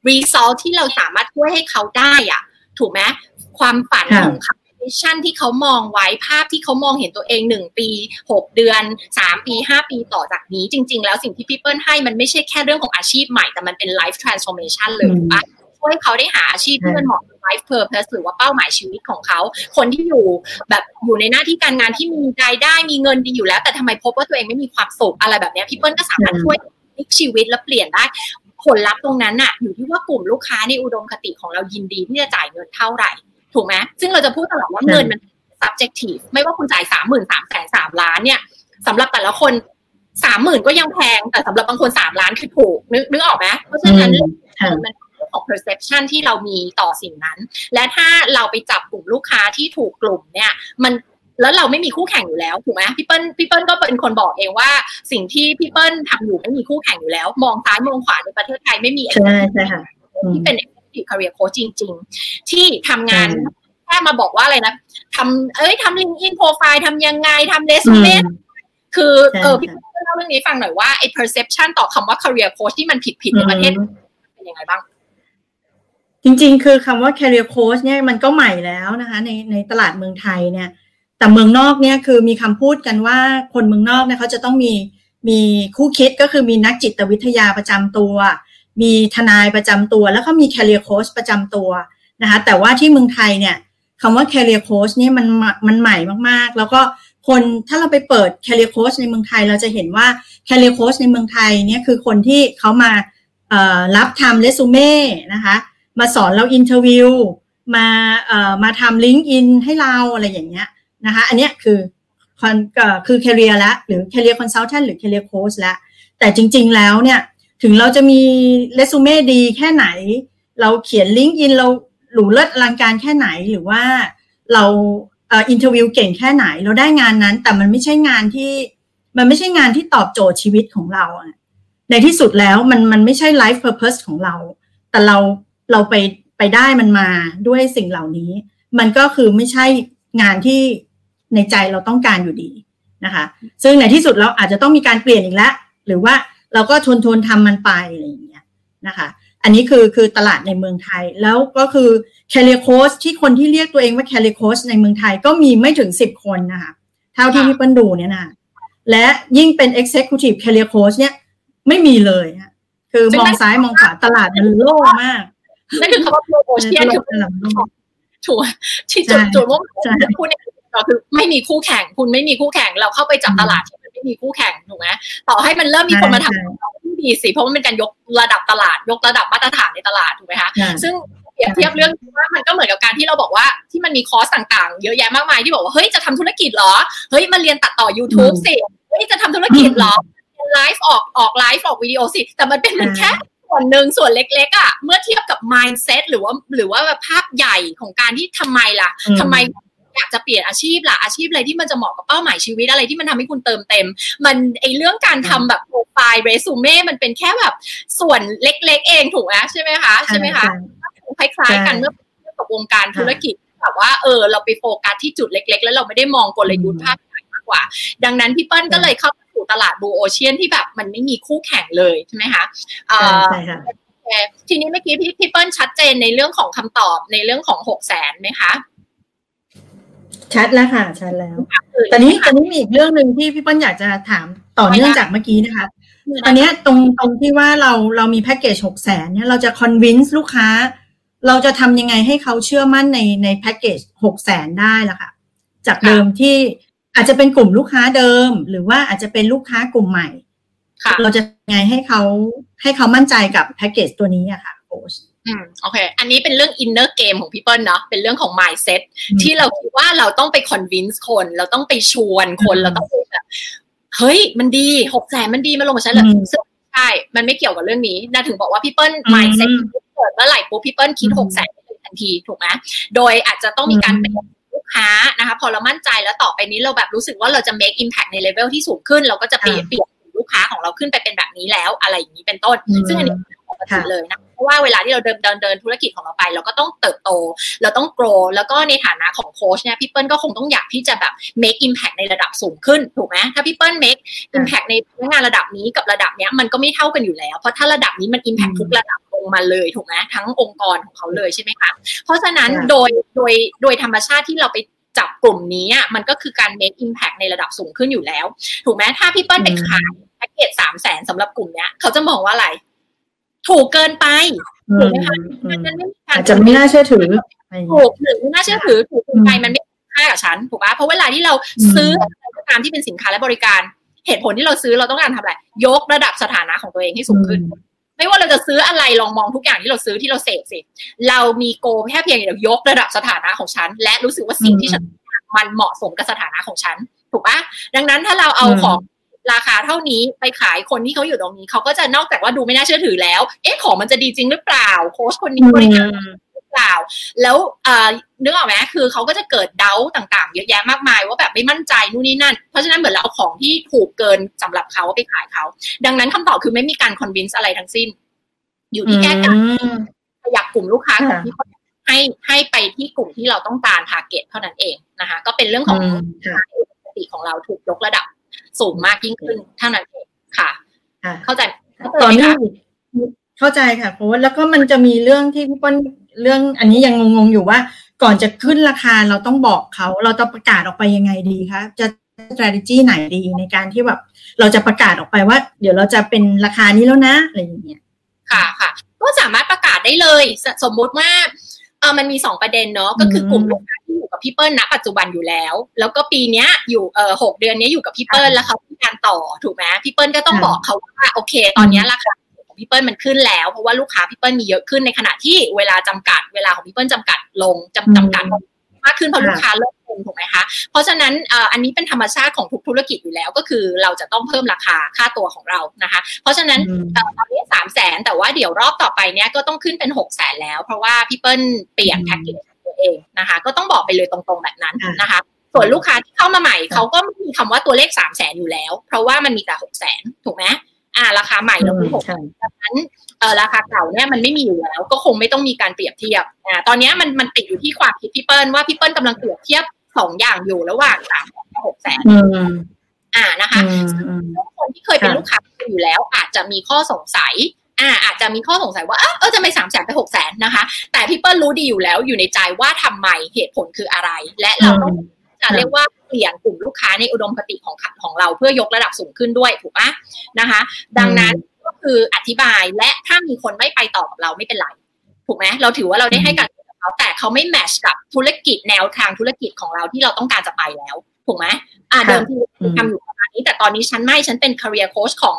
result ที่เราสามารถช่วยให้เขาได้อะ ถูกไหมความฝันของเขา vision ที่เขามองไว้ภาพที่เขามองเห็นตัวเองหนึ่งปีหกเดือนสามปีห้าปีต่อจากนี้ จริง ๆ แล้วสิ่งที่พี่เปิ้ลให้มันไม่ใช่แค่เรื่องของอาชีพใหม่แต่มันเป็น life transformation เลยถูกปะช่วยเขาได้หาอาชีพที่มันเหมาะกับ life purpose หรือว่าเป้าหมายชีวิตของเขา คนที่อยู่แบบอยู่ในหน้าที่การงานที่มีรายได้มีเงินดีอยู่แล้ว แต่ทำไมพบว่าตัวเองไม่มีความสุขอะไรแบบนี้พี่เปิ้ลก็สามารถช่วยพลิกชีวิตและเปลี่ยนได้ผลลัพธ์ตรงนั้นน่ะอยู่ที่ว่ากลุ่มลูกค้าในอุดมคติของเรายินดีที่จะจ่ายเงินเท่าไหร่ ถูกไหมซึ่งเราจะพูดตลอดว่าเงินมัน subjective ไม่ว่าคุณจ่ายสามหมื่นสามแสนสามล้านเนี่ยสำหรับแต่ละคนสามหมื่นก็ยังแพง แต่สำหรับบางคนสามล้านคือถูกนึกนึกออกไหมเพราะฉะนั้นมันของ perception ที่เรามีต่อสิ่งนั้น และถ้าเราไปจับกลุ่มลูกค้าที่ถูกกลุ่มเนี่ย มันแล้วเราไม่มีคู่แข่งอยู่แล้วถูกไหมพี่เปิ้ลพี่เปิ้ลก็เป็นคนบอกเองว่า สิ่งที่พี่เปิ้ลทำอยู่ไม่มีคู่แข่งอยู่แล้ว มองซ้ายมองขวาในประเทศไทยไม่มีใช่ใช่ค่ะที่เป็น executive career coach จริง ๆ ที่ทำงานแค่มาบอกว่าอะไรนะทำเอ้ยทำ LinkedIn profile ทำยังไงทำเรซูเม่คือเออพี่เปิ้ลเล่าเรื่องนี้ฟังหน่อยว่าไอ้ perception ต่อคำว่า career coach ที่มันผิดผิดในประเทศเป็นยังไงบ้างจริงๆ คือคำว่า career coach เนี่ยมันก็ใหม่แล้วนะคะ ในในตลาดเมืองไทยเนี่ย แต่เมืองนอกเนี่ยคือมีคำพูดกันว่าคนเมืองนอกเนี่ยเขาจะต้องมีมีคู่คิดก็คือมีนักจิตวิทยาประจำตัว มีทนายประจำตัว แล้วก็มี career coach ประจำตัวนะคะแต่ว่าที่เมืองไทยเนี่ยคำว่า career coach เนี่ยมันมันใหม่มากๆ แล้วก็คนถ้าเราไปเปิด career coach ในเมืองไทย เราจะเห็นว่า career coach ในเมืองไทยเนี่ยคือคนที่เขามารับทำเรซูเม่นะคะมาสอนเรา interview มาเอ่อมาทำ LinkedIn ให้เราอะไรอย่างเงี้ยนะคะอันเนี้ยคือคือ career ละหรือ career consultant หรือ career coach ละแต่จริง ๆ แล้วเนี่ย ถึงเราจะมีเรซูเม่ดีแค่ไหน เราเขียน LinkedIn เราหรูเลิศอลังการแค่ไหนหรือว่าเรา interview เก่งแค่ไหน เราได้งานนั้น แต่มันไม่ใช่งานที่มันไม่ใช่งานที่ตอบโจทย์ชีวิตของเราในที่สุดแล้วมันมันไม่ใช่ไลฟ์เพอร์เพสของเรา แต่เราเราไปไปได้มันมาด้วยสิ่งเหล่านี้ มันก็คือไม่ใช่งานที่ในใจเราต้องการอยู่ดีนะคะ ซึ่งในที่สุดเราอาจจะต้องมีการเปลี่ยนอีกแล้วหรือว่า เราก็ทนทนทำมันไปอะไรอย่างเงี้ยนะคะ อันนี้คือคือตลาดในเมืองไทยแล้วก็คือ career coach ที่คนที่เรียกตัวเองว่า career coach ในเมืองไทยก็มีไม่ถึงสิบคนนะคะเท่าที่พี่เปิ้ลดูเนี่ยนะและยิ่งเป็น executive career coach เนี่ยไม่มีเลยคือมองซ้ายมองขวาตลาดมันโล่งมากนั่นคือคำว่าโปรโมชั่นคือถูกที่จุดจุดว่าพูดเนี่ยก็คือไม่มีคู่แข่ง คุณไม่มีคู่แข่งเราเข้าไปจับตลาดที่มัน ไม่มีคู่แข่งถูกไหมต่อให้มันเริ่มมีคนมาทำที่ดีสิเพราะมันเป็นการยกระดับตลาด ยกระดับมาตรฐานในตลาดถูกไหมคะซึ่งเปรียบเทียบเรื่องว่ามันก็เหมือนกับการที่เราบอกว่าที่มันมีคอร์สต่างๆ เยอะแยะมากมายที่บอกว่าเฮ้ยจะทำธุรกิจเหรอเฮ้ยมาเรียนตัดต่อ YouTube สิเฮ้ยจะทำธุรกิจเหรอไลฟ์ออกออกไลฟ์ออกวิดีโอสิ แต่มันเป็นเหมือนแค่ส่วนหนึ่งส่วนเล็ก ๆอะเมื่อเทียบกับ mindset หรือว่าหรือว่าภาพใหญ่ของการที่ทำไมล่ะทำไม อยากจะเปลี่ยนอาชีพล่ะอาชีพอะไรที่มันจะเหมาะกับเป้าหมายชีวิตอะไรที่มันทำให้คุณเติมเต็ม มันไอเรื่องการทำแบบ profile resume มันเป็นแค่แบบส่วนเล็ก ๆ เองถูกไหมใช่ไหมคะใช่ไหมคะคล้ายๆกันเมื่อเทียบกับวงการธุรกิจแบบว่าเออเราไปโฟกัสที่จุดเล็ก ๆ แล้วเราไม่ได้มองกลยุทธ์ภาพใหญ่มากกว่า ดังนั้นพี่เปิ้ลก็เลยเข้าสู่ตลาดบูโอเชียนที่แบบมันไม่มีคู่แข่งเลยใช่ไหมคะใช่ค่ะทีนี้เมื่อกี้พี่พี่เปิ้ลชัดเจนในเรื่องของคำตอบในเรื่องของหกแสนไหมคะ ชัดแล้วค่ะ ชัดแล้ว ตอนนี้ตอนนี้มีอีกเรื่องหนึ่งที่พี่เปิ้ลอยากจะถามต่อเนื่องจากเมื่อกี้นะคะ ตอนนี้ตรงตรงที่ว่าเราเรามีแพ็กเกจหกแสนเนี่ยเราจะ convince ลูกค้า เราจะทำยังไงให้เขาเชื่อมั่นในในแพ็กเกจหกแสนได้ล่ะค่ะ จากเดิมที่อาจจะเป็นกลุ่มลูกค้าเดิม หรือว่าอาจจะเป็นลูกค้ากลุ่มใหม่เราจะไงให้เขาให้เขามั่นใจกับแพ็กเกจตัวนี้อะค่ะโค้ช อืมโอเค อันนี้เป็นเรื่อง inner game ของพี่เปิ้ลเนาะเป็นเรื่องของ mindset ที่เราคิดว่าเราต้องไป convince คน เราต้องไปชวนคนเราต้องแบบเฮ้ย มันดีหกแสนมันดีมาลงกับฉันเลยใช่มันไม่เกี่ยวกับเรื่องนี้นาถึงบอกว่าพี่เปิ้ล mindset เกิดเมื่อไหร่ปุ๊บพี่เปิ้ลคิดหกแสนทันทีถูกไหมโดยอาจจะต้องมีการเป็นลูกค้านะคะ พอเรามั่นใจแล้วต่อไปนี้เราแบบรู้สึกว่าเราจะ make impact ในเลเวลที่สูงขึ้น เราก็จะเปลี่ยนเปลี่ยนลูกค้าของเราขึ้นไปเป็นแบบนี้แล้วอะไรอย่างนี้เป็นต้น ซึ่งอันนี้ปกติเลยนะ เพราะว่าเวลาที่เราเดินเดินเดินธุรกิจของเราไป เราก็ต้องเติบโต เราต้อง grow แล้วก็ในฐานะของโค้ชเนี่ยพี่เปิ้ลก็คงต้องอยากที่จะแบบ make impact ในระดับสูงขึ้นถูกไหมถ้าพี่เปิ้ล make impact ในพนักงานระดับนี้กับระดับเนี้ยมันก็ไม่เท่ากันอยู่แล้ว เพราะถ้าระดับนี้มัน impact ทุกระดับลงมาเลยถูกไหมทั้งองค์กรของเขาเลยใช่ไหมคะเพราะฉะนั้นโดยโดยโดยธรรมชาติที่เราไปจับกลุ่มนี้อะมันก็คือการ make impact ในระดับสูงขึ้นอยู่แล้ว ถูกไหมถ้าพี่เปิ้ลไปขายแพ็กเกจสามแสนสำหรับกลุ่มเนี้ยเขาจะมองว่าอะไร ถูกเกินไปถูกไหมคะมันไม่มีการอาจจะไม่น่าเชื่อถือถูกหรือไม่น่าเชื่อถือถูกเกินไปมันไม่ค่ากับฉันถูกปะเพราะเวลาที่เราซื้ออะไรก็ตามที่เป็นสินค้าและบริการ เหตุผลที่เราซื้อเราต้องการทำอะไรยกระดับสถานะของตัวเองให้สูงขึ้น ไม่ว่าเราจะซื้ออะไรลองมองทุกอย่างที่เราซื้อที่เราเสพสิเรามีโกแค่เพียงเดียวยกระดับสถานะของฉัน และรู้สึกว่าสิ่งที่ฉันมันเหมาะสมกับสถานะของฉันถูกปะดังนั้นถ้าเราเอาของ ราคาเท่านี้ไปขายคนที่เขาอยู่ตรงนี้ เขาก็จะนอกจากว่าดูไม่น่าเชื่อถือแล้ว เอ๊ะของมันจะดีจริงหรือเปล่า โค้ชคนนี้บริการหรือเปล่า แล้วนึกออกไหมคือเขาก็จะเกิดเดาต่างๆ เยอะแยะมากมาย ว่าแบบไม่มั่นใจนู่นนี่นั่น เพราะฉะนั้นเหมือนเราเอาของที่ถูกเกินสำหรับเขาไปขายเขา ดังนั้นคำตอบคือไม่มีการคอนวินส์อะไรทั้งสิ้น อยู่ที่แค่การขยับกลุ่มลูกค้าของที่ให้ให้ไปที่กลุ่มที่เราต้องการทาร์เก็ตเท่านั้นเองนะคะ ก็เป็นเรื่องของปกติของเราถูกยกระดับ สูงมากยิ่งขึ้นเท่านั้นเองค่ะเข้าใจตอนนี้เข้าใจค่ะเพราะว่าแล้วก็มันจะมีเรื่องที่พี่ป้นเรื่องอันนี้ยังงงๆอยู่ว่า ก่อนจะขึ้นราคาเราต้องบอกเขาเราต้องประกาศออกไปยังไงดีคะจะ strategy ไหนดีในการที่แบบเราจะประกาศออกไปว่า เดี๋ยวเราจะเป็นราคานี้แล้วนะอะไรอย่างเงี้ยค่ะค่ะ ก็สามารถประกาศได้เลย สมมุติว่า เออมันมีสองประเด็นเนาะก็คือกลุ่มลูกค้าที่อยู่กับพี่เปิ้ลณปัจจุบันอยู่แล้ว แล้วก็ปีเนี้ยอยู่เออหกเดือนนี้อยู่กับพี่เปิ้ลแล้วเขาต้องการต่อถูกไหมพี่เปิ้ลก็ต้องบอกเขาว่าโอเค ตอนนี้ราคาของพี่เปิ้ลมันขึ้นแล้วเพราะว่าลูกค้าพี่เปิ้ลมีเยอะขึ้นในขณะที่เวลาจำกัดเวลาของพี่เปิ้ลจำกัดลงจำจำกัด มากขึ้นเพราะลูกค้าเริ่มลงถูกไหมคะ เพราะฉะนั้นอันนี้เป็นธรรมชาติของทุกธุรกิจอยู่แล้วก็คือเราจะต้องเพิ่มราคาค่าตัวของเรานะคะ เพราะฉะนั้นตอนนี้สามแสนแต่ว่าเดี๋ยวรอบต่อไปเนี้ยก็ต้องขึ้นเป็นหกแสนแล้ว เพราะว่าพี่เปิ้ลเปลี่ยนแพ็กเกจตัวเองนะคะ ก็ต้องบอกไปเลยตรงๆแบบนั้นนะคะส่วนลูกค้าที่เข้ามาใหม่เขาก็ไม่มีคำว่าตัวเลขสามแสนอยู่แล้ว เพราะว่ามันมีแต่หกแสนถูกไหม อ่าราคาใหม่เราคือหกดังนั้นเออราคาเก่าเนี่ยมันไม่มีอยู่แล้ว ก็คงไม่ต้องมีการเปรียบเทียบอ่าตอนนี้มันมันติดอยู่ที่ความคิดพี่เปิ้ลว่าพี่เปิ้ลกำลังเปรียบเทียบสองอย่างอยู่ระหว่างสามแสนกับหกแสนอ่านะคะคนที่เคยเป็นลูกค้าอยู่แล้ว อาจจะมีข้อสงสัยอ่าอาจจะมีข้อสงสัยว่าเออจะไม่สามแสนไปหกแสนนะคะ แต่พี่เปิ้ลรู้ดีอยู่แล้วอยู่ในใจว่าทำไมเหตุผลคืออะไร และเราต้อง จะเรียกว่าเปลี่ยนกลุ่มลูกค้าในอุดมคติของของเราเพื่อยกระดับสูงขึ้นด้วยถูกปะนะคะ ดังนั้นก็คืออธิบายและถ้ามีคนไม่ไปต่อกับเราไม่เป็นไร ถูกไหมเราถือว่าเราได้ให้การเขาแต่เขาไม่แมชกับธุรกิจแนวทางธุรกิจของเราที่เราต้องการจะไปแล้วถูกไหมอ่าเดิมที่ทำอยู่ประมาณนี้ แต่ตอนนี้ฉันไม่ฉันเป็น career coach ของ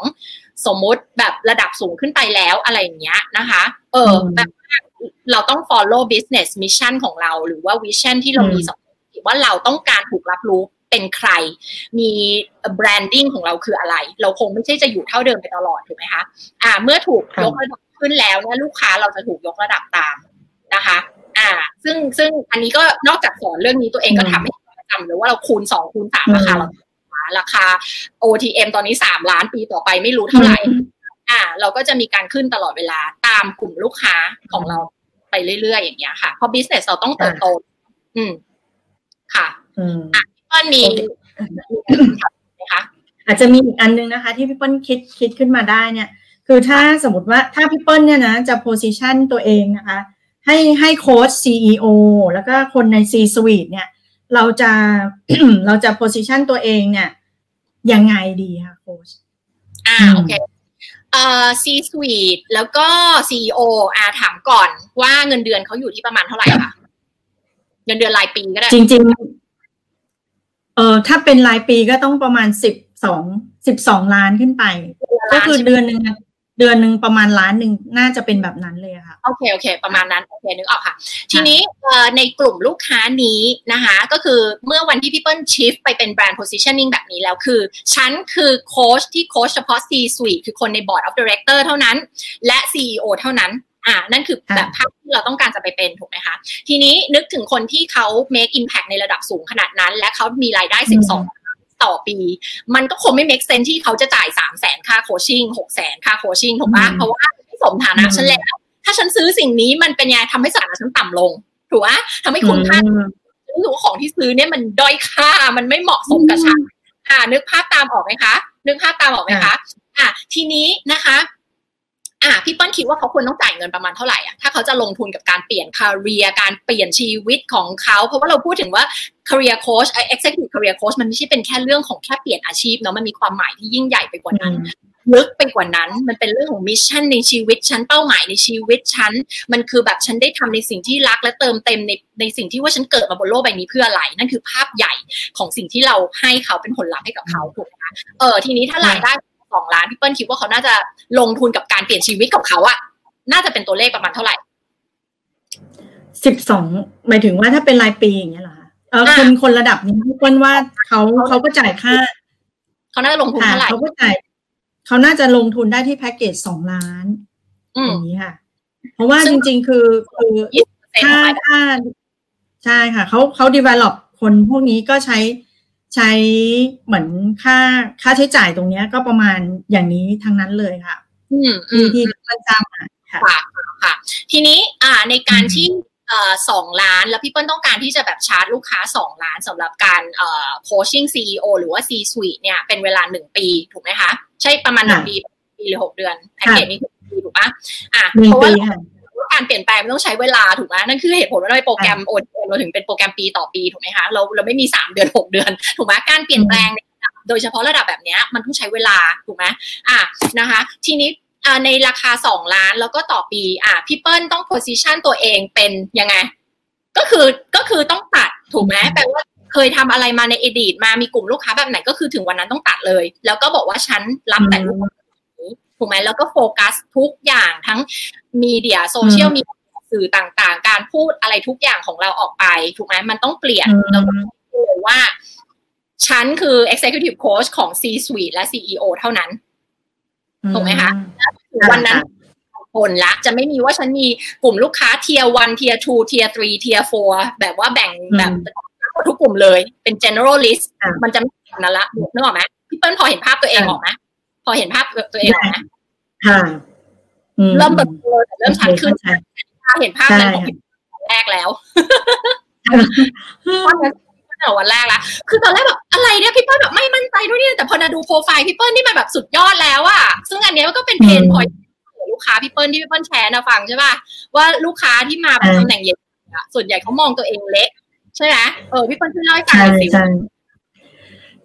สมมุติแบบระดับสูงขึ้นไปแล้วอะไรอย่างเงี้ยนะคะ เออแบบเราต้อง follow business mission ของเรา หรือว่า vision ที่เรามีสอง ว่าเราต้องการถูกรับรู้เป็นใคร มี branding ของเราคืออะไร เราคงไม่ใช่จะอยู่เท่าเดิมไปตลอดถูกไหมคะอ่า เมื่อถูกยกระดับขึ้นแล้วเนี่ยลูกค้าเราจะถูกยกระดับตามนะคะ อ่า ซึ่งซึ่งอันนี้ก็นอกจากสอนเรื่องนี้ตัวเองก็ทำให้ประจำเลยว่าเราคูณสองคูณสามราคาเราราคา OTM ตอนนี้สามล้านปีต่อไปไม่รู้เท่าไหร่ อ่า เราก็จะมีการขึ้นตลอดเวลาตามกลุ่มลูกค้าของเราไปเรื่อยๆอย่างเงี้ยค่ะเพราะ business เราต้องเติบโต อืม ค่ะอะพี่เปิ้ลมีนะคะอาจจะมีอีกอันนึงนะคะ ที่พี่เปิ้ลคิดคิดขึ้นมาได้เนี่ย คือถ้าสมมติว่าถ้าพี่เปิ้ลเนี่ยนะจะ position ตัวเองนะคะ ให้ให้โค้ช CEO แล้วก็คนใน C suite เนี่ย เราจะเราจะ position ตัวเองเนี่ยยังไงดีคะโค้ชอ่าโอเคเอ่อ C suite แล้วก็ CEO อ่าถามก่อนว่าเงินเดือนเขาอยู่ที่ประมาณเท่าไหร่คะ เงินเดือนรายปีก็ได้ จริง ๆ เออถ้าเป็นรายปีก็ต้องประมาณสิบสองสิบสองล้านขึ้นไป ก็คือเดือนหนึ่งเดือนหนึ่งประมาณล้านหนึ่งน่าจะเป็นแบบนั้นเลยค่ะ โอเคโอเค ประมาณนั้นโอเคนึกออกค่ะ ทีนี้ในกลุ่มลูกค้านี้นะคะ ก็คือเมื่อวันที่พี่เปิ้ล shift ไปเป็นแบรนด์ positioning แบบนี้แล้วคือ ฉันคือโค้ชที่โค้ชเฉพาะ C suite คือคนใน board of director เท่านั้น และ CEO เท่านั้น อ่านั่นคือแบบภาพที่เราต้องการจะไปเป็นถูกไหมคะ ทีนี้นึกถึงคนที่เขา make impact ในระดับสูงขนาดนั้น และเขามีรายได้ 12ต่อปี มันก็คงไม่ make sense ที่เขาจะจ่าย3 0 0แสนค่า coaching 6 0แสนค่า coaching ถูกปะเพราะว่าไม่สมฐานะฉันแล้วถ้าฉันซื้อสิ่งนี้มันเป็นยังไงทำให้สถานะฉันต่ำลง ถูกไหมทำให้คุณค่ารู้สึกว่าของที่ซื้อเนี่ยมันด้อยค่ามันไม่เหมาะสมกับฉันอ่า นึกภาพตามออกไหมคะ นึกภาพตามออกไหมคะ อะทีนี้นะคะ อะพี่เปิ้ลคิดว่าเขาควรต้องจ่ายเงินประมาณเท่าไหร่อะถ้าเขาจะลงทุนกับการเปลี่ยนคาเรียการเปลี่ยนชีวิตของเขา เพราะว่าเราพูดถึงว่า career coach executive career coach มันไม่ใช่เป็นแค่เรื่องของแค่เปลี่ยนอาชีพเนาะมันมีความหมายที่ยิ่งใหญ่ไปกว่านั้นลึกไปกว่านั้น มันเป็นเรื่องของ mission ในชีวิตฉันเป้าหมายในชีวิตฉัน มันคือแบบฉันได้ทำในสิ่งที่รักและเติมเต็มในในสิ่งที่ว่าฉันเกิดมาบนโลกใบนี้เพื่ออะไร นั่นคือภาพใหญ่ของสิ่งที่เราให้เขาเป็นผลลัพธ์ให้กับเขาถูกไหมคะเออทีนี้ถ้ารายได้ สองล้านพี่เปิ้ลคิดว่าเขาน่าจะลงทุนกับการเปลี่ยนชีวิตกับเขาอะน่าจะเป็นตัวเลขประมาณเท่าไหร่สิบสองหมายถึงว่าถ้าเป็นรายปีอย่างเงี้ยเหรอคะเออคนคนระดับนี้พี่เปิ้ลว่าเขาเขาก็จ่ายค่าเขาน่าจะลงทุนเท่าไหร่เขาก็จ่ายเขาน่าจะลงทุนได้ที่แพ็กเกจสองล้านอย่างนี้ค่ะ เพราะว่าจริง ๆ คือคือถ้าถ้าใช่ค่ะเขาเขา develop คนพวกนี้ก็ใช้ ใช้เหมือนค่าค่าใช้จ่ายตรงเนี้ยก็ประมาณอย่างนี้ทั้งนั้นเลยค่ะอืมที่ที่มันจำค่ะค่ะค่ะ ทีนี้อ่าในการที่เอ่อสองล้านแล้วพี่เปิ้ลต้องการที่จะแบบชาร์จลูกค้าสองล้านสำหรับการเอ่อโคชชิ่งซีอหรือว่า C suite เนี่ยเป็นเวลาหนึ่งปีถูกไหมคะ ใช่ประมาณหนึ่งปีปีหรือหกเดือนแพ็กเกจนี้ปีถูกปะอะเพราะว่า การเปลี่ยนแปลงมันต้องใช้เวลาถูกไหมนั่นคือเหตุผลว่าเราโปรแกรมโอนเราถึงเป็นโปรแกรมปีต่อปีถูกไหมคะเราเราไม่มีสามเดือนหกเดือนถูกไหมการเปลี่ยนแปลงโดยเฉพาะระดับแบบนี้มันต้องใช้เวลาถูกไหมอะนะคะ ทีนี้ในราคาสองล้านแล้วก็ต่อปีอะพี่เปิ้ลต้องโพสิชันตัวเองเป็นยังไง ก็คือก็คือต้องตัดถูกไหมแปลว่าเคยทำอะไรมาในอดีตมามีกลุ่มลูกค้าแบบไหนก็คือถึงวันนั้นต้องตัดเลย แล้วก็บอกว่าฉันรับแต่ลูกค้า ถูกไหมแล้วก็โฟกัสทุกอย่างทั้งมีเดียโซเชียลมีสื่อต่างๆ การพูดอะไรทุกอย่างของเราออกไป ถูกไหมมันต้องเปลี่ยนแล้วก็เลยว่า ฉันคือ executive coach ของ C suite และ CEO เท่านั้น ถูกไหมคะ วันนั้นคนละ จะไม่มีว่าฉันมีกลุ่มลูกค้า tier one tier two tier three tier four แบบว่าแบ่งแบบทุกกลุ่มเลย เป็น generalist มันจะไม่นั่นละนึกออกไหมพี่เปิ้ลพอเห็นภาพตัวเองออกไหมพ อเห็นภาพตัวเองออกไหมเริ่มเปิดเลยเริ่มชัดขึ้นเห็นภาพนั้นของพี่แรกแล้ววันแรกละคือตอนแรกแบบอะไรเนี่ยพี่เปิ้ลแบบไม่มั่นใจด้วยนี่แต่พอมาดูโปรไฟล์พี่เปิ้ลนี่มันแบบสุดยอดแล้วอะซึ่งอันนี้ก็เป็นเพนพอยลูกค้าพี่เปิ้ลที่พี่เปิ้ลแชร์นะฟังใช่ป่ะว่าลูกค้าที่มาเป็นตำแหน่งใหญ่ส่วนใหญ่เขามองตัวเองเล็กใช่ไหมเออพี่เปิ้ลช่วยเล่าให้ฟังหน่อยสิ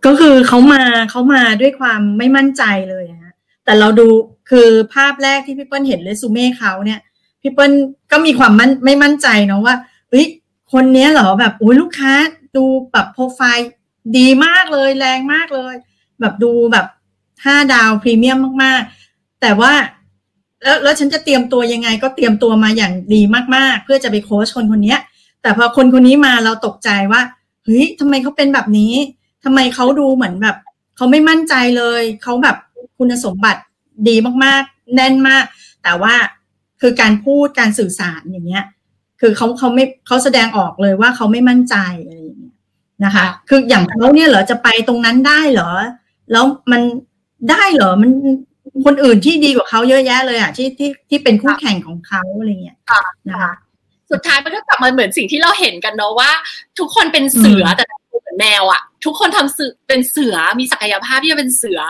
ก็คือเขามาเขามาด้วยความไม่มั่นใจเลยฮะแต่เราดูคือภาพแรกที่พี่เปิ้ลเห็นเรซูเม่เขาเนี่ยพี่เปิ้ลก็มีความมั่นไม่มั่นใจเนาะว่าเฮ้ยคนนี้เหรอแบบโอ้ยลูกค้าดูแบบโปรไฟล์ดีมากเลยแรงมากเลย แบบดูแบบห้าดาวพรีเมียมมากๆ แต่ว่าแล้วแล้วฉันจะเตรียมตัวยังไง ก็เตรียมตัวมาอย่างดีมากๆ เพื่อจะไปโค้ชคนคนนี้แต่พอคนคนนี้มาเราตกใจว่าเฮ้ยทำไมเขาเป็นแบบนี้ ทำไมเขาดูเหมือนแบบเขาไม่มั่นใจเลยเขาแบบคุณสมบัติดีมากๆ แน่นมาก แต่ว่าคือการพูดการสื่อสารอย่างเงี้ย คือเขาเขาไม่เขาแสดงออกเลยว่าเขาไม่มั่นใจอะไรอย่างเงี้ยนะคะ คืออย่างเขาเนี่ยเหรอจะไปตรงนั้นได้เหรอ แล้วมันได้เหรอมันคนอื่นที่ดีกว่าเขาเยอะแยะเลยอะที่ที่ที่เป็นคู่แข่งของเขาอะไรเงี้ยนะคะสุดท้ายมันก็กลับมาเหมือนสิ่งที่เราเห็นกันเนาะว่า ทุกคนเป็นเสือแต่เหมือน แมวอะทุกคนทำสื่อเป็นเสือมีศักยภาพที่จะเป็นเสือ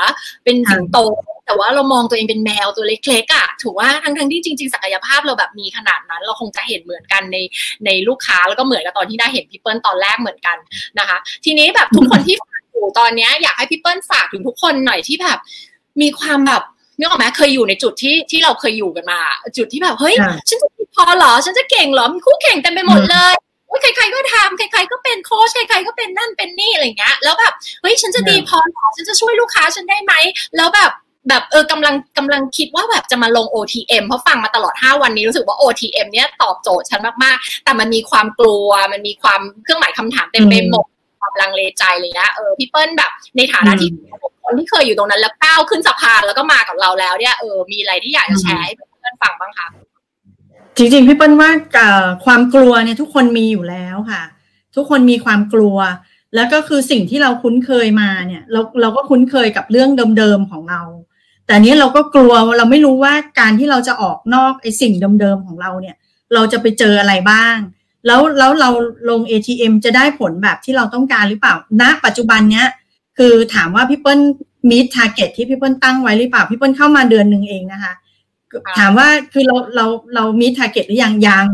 เป็นสิงโต แต่ว่าเรามองตัวเองเป็นแมวตัวเล็กๆอะถูกว่าทั้งทั้งที่จริง ๆ ศักยภาพเราแบบมีขนาดนั้น เราคงจะเห็นเหมือนกันในในลูกค้าแล้วก็เหมือนกับตอนที่ได้เห็นพี่เปิ้ลตอนแรกเหมือนกันนะคะ ทีนี้แบบทุกคนที่ฟังอยู่ตอนนี้อยากให้พี่เปิ้ลฝากถึงทุกคนหน่อยที่แบบมีความแบบนึกออกไหมเคยอยู่ในจุดที่ที่เราเคยอยู่กันมา จุดที่แบบเฮ้ย ฉันจะพอเหรอ ฉันจะเก่งเหรอ มีคู่แข่งเต็มไปหมดเลย ใครๆก็ทำใคร ๆ ก็เป็นโค้ชใครๆก็เป็นนั่นเป็นนี่อะไรเงี้ยแล้วแบบเฮ้ยฉันจะดีพอหรอฉันจะช่วยลูกค้าฉันได้ไหมแล้วแบบแบบเออกำลังกำลังคิดว่าแบบจะมาลง OTM เพราะฟังมาตลอด 5 วันนี้รู้สึกว่า OTM เนี้ยตอบโจทย์ฉันมากๆ แต่มันมีความกลัว มันมีความเครื่องหมายคำถามเต็มไปหมดความลังเลใจเลยนะเออพี่เปิ้ลแบบในฐานะที่คนที่เคยอยู่ตรงนั้นแล้วก้าวขึ้นสะพานแล้วก็มากับเราแล้วเนี่ยเออมีอะไรที่อยากจะแชร์ให้เพื่อนฟังบ้างคะ จริงๆ พี่เปิ้ลว่าความกลัวเนี่ยทุกคนมีอยู่แล้วค่ะ ทุกคนมีความกลัว แล้วก็คือสิ่งที่เราคุ้นเคยมาเนี่ย เราเราก็คุ้นเคยกับเรื่องเดิมๆของเรา แต่นนี้เราก็กลัวเราไม่รู้ว่าการที่เราจะออกนอกไอ้สิ่งเดิมๆของเราเนี่ย เราจะไปเจออะไรบ้าง แล้วแล้วเราลง OTM จะได้ผลแบบที่เราต้องการหรือเปล่าณปัจจุบันเนี้ยคือถามว่าพี่เปิ้ลมี target ที่พี่เปิ้ลตั้งไว้หรือเปล่าพี่เปิ้ลเข้ามาเดือนหนึ่งเองนะคะ ถามว่าคือเราเราเรามี target หรือยังยัง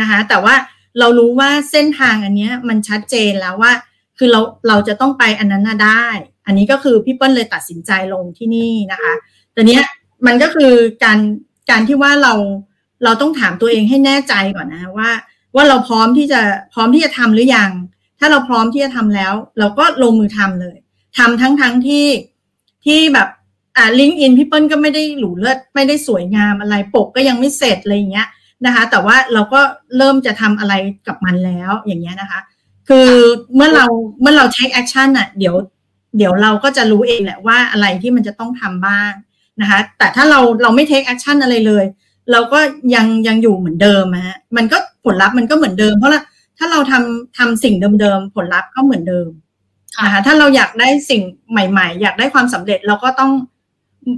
นะคะแต่ว่าเรารู้ว่าเส้นทางอันเนี้ยมันชัดเจนแล้วว่า คือเราเราจะต้องไปอันนั้นได้ อันนี้ก็คือพี่เปิ้ลเลยตัดสินใจลงที่นี่นะคะแต่เนี้ยมันก็คือการการที่ว่าเราเราต้องถามตัวเองให้แน่ใจก่อนนะว่า ว่าเราพร้อมที่จะพร้อมที่จะทำหรือยัง ถ้าเราพร้อมที่จะทำแล้ว เราก็ลงมือทำเลยทำทั้งทั้งที่ที่แบบ อ่าลิงก์อินพี่เปิ้ลก็ไม่ได้หรูเลิศไม่ได้สวยงามอะไรปกก็ยังไม่เสร็จอะไรอย่างเงี้ยนะคะ แต่ว่าเราก็เริ่มจะทำอะไรกับมันแล้วอย่างเงี้ยนะคะ คือเมื่อเราเมื่อเรา take action อะเดี๋ยวเดี๋ยวเราก็จะรู้เองแหละว่าอะไรที่มันจะต้องทำบ้างนะคะ แต่ถ้าเราเราไม่ take action อะไรเลย เราก็ยังยังอยู่เหมือนเดิมฮะมันก็ผลลัพธ์มันก็เหมือนเดิม เพราะละถ้าเราทำทำสิ่งเดิมๆผลลัพธ์ก็เหมือนเดิมนะคะถ้าเราอยากได้สิ่งใหม่ ๆ อยากได้ความสำเร็จเราก็ต้อง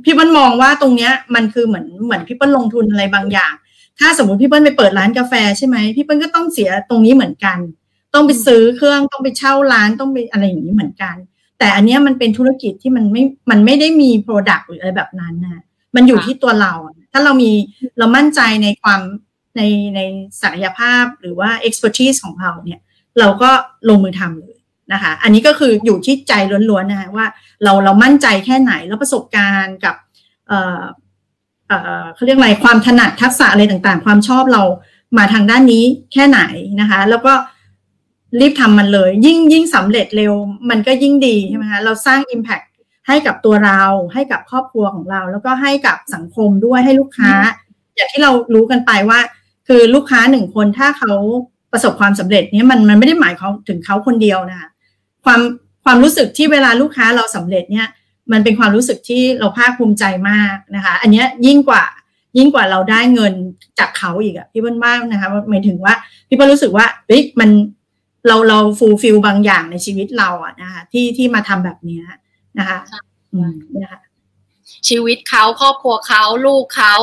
พี่เปิ้ลมองว่าตรงเนี้ยมันคือเหมือนเหมือนพี่เปิ้ลลงทุนอะไรบางอย่าง ถ้าสมมติพี่เปิ้ลไปเปิดร้านกาแฟใช่ไหมพี่เปิ้ลก็ต้องเสียตรงนี้เหมือนกัน ต้องไปซื้อเครื่องต้องไปเช่าร้านต้องไปอะไรอย่างนี้เหมือนกัน แต่อันเนี้ยมันเป็นธุรกิจที่มันไม่มันไม่ได้มีโปรดักต์หรืออะไรแบบนั้นนะมันอยู่ที่ตัวเรา ถ้าเรามีเรามั่นใจในความในในศักยภาพหรือว่า expertise ของเราเนี่ย เราก็ลงมือทำเลย นะคะ อันนี้ก็คืออยู่ที่ใจล้วนๆนะคะว่าเราเรามั่นใจแค่ไหนแล้วประสบการณ์กับเอ่อเอ่อเขาเรียกอะไรความถนัดทักษะอะไรต่างๆ ความชอบเรามาทางด้านนี้แค่ไหนนะคะ แล้วก็รีบทำมันเลย ยิ่งยิ่งสำเร็จเร็วมันก็ยิ่งดีใช่ไหมคะเราสร้าง Impact ให้กับตัวเราให้กับครอบครัวของเรา แล้วก็ให้กับสังคมด้วยให้ลูกค้า อย่างที่เรารู้กันไปว่า คือลูกค้าหนึ่งคนถ้าเขาประสบความสำเร็จเนี่ยมันมันไม่ได้หมายเขาถึงเขาคนเดียวนะคะ ความความรู้สึกที่เวลาลูกค้าเราสำเร็จเนี่ยมันเป็นความรู้สึกที่เราภาคภูมิใจมากนะคะ อันนี้ยิ่งกว่ายิ่งกว่าเราได้เงินจากเขาอีกอะพี่เปิ้ลมากนะคะหมายถึงว่าพี่เปิ้ลรู้สึกว่าเฮ้ยมันเราเราฟูลฟิลบางอย่างในชีวิตเราอะนะคะที่ที่มาทำแบบนี้นะคะนะคะชีวิตเขาครอบครัวเขาลูกเขา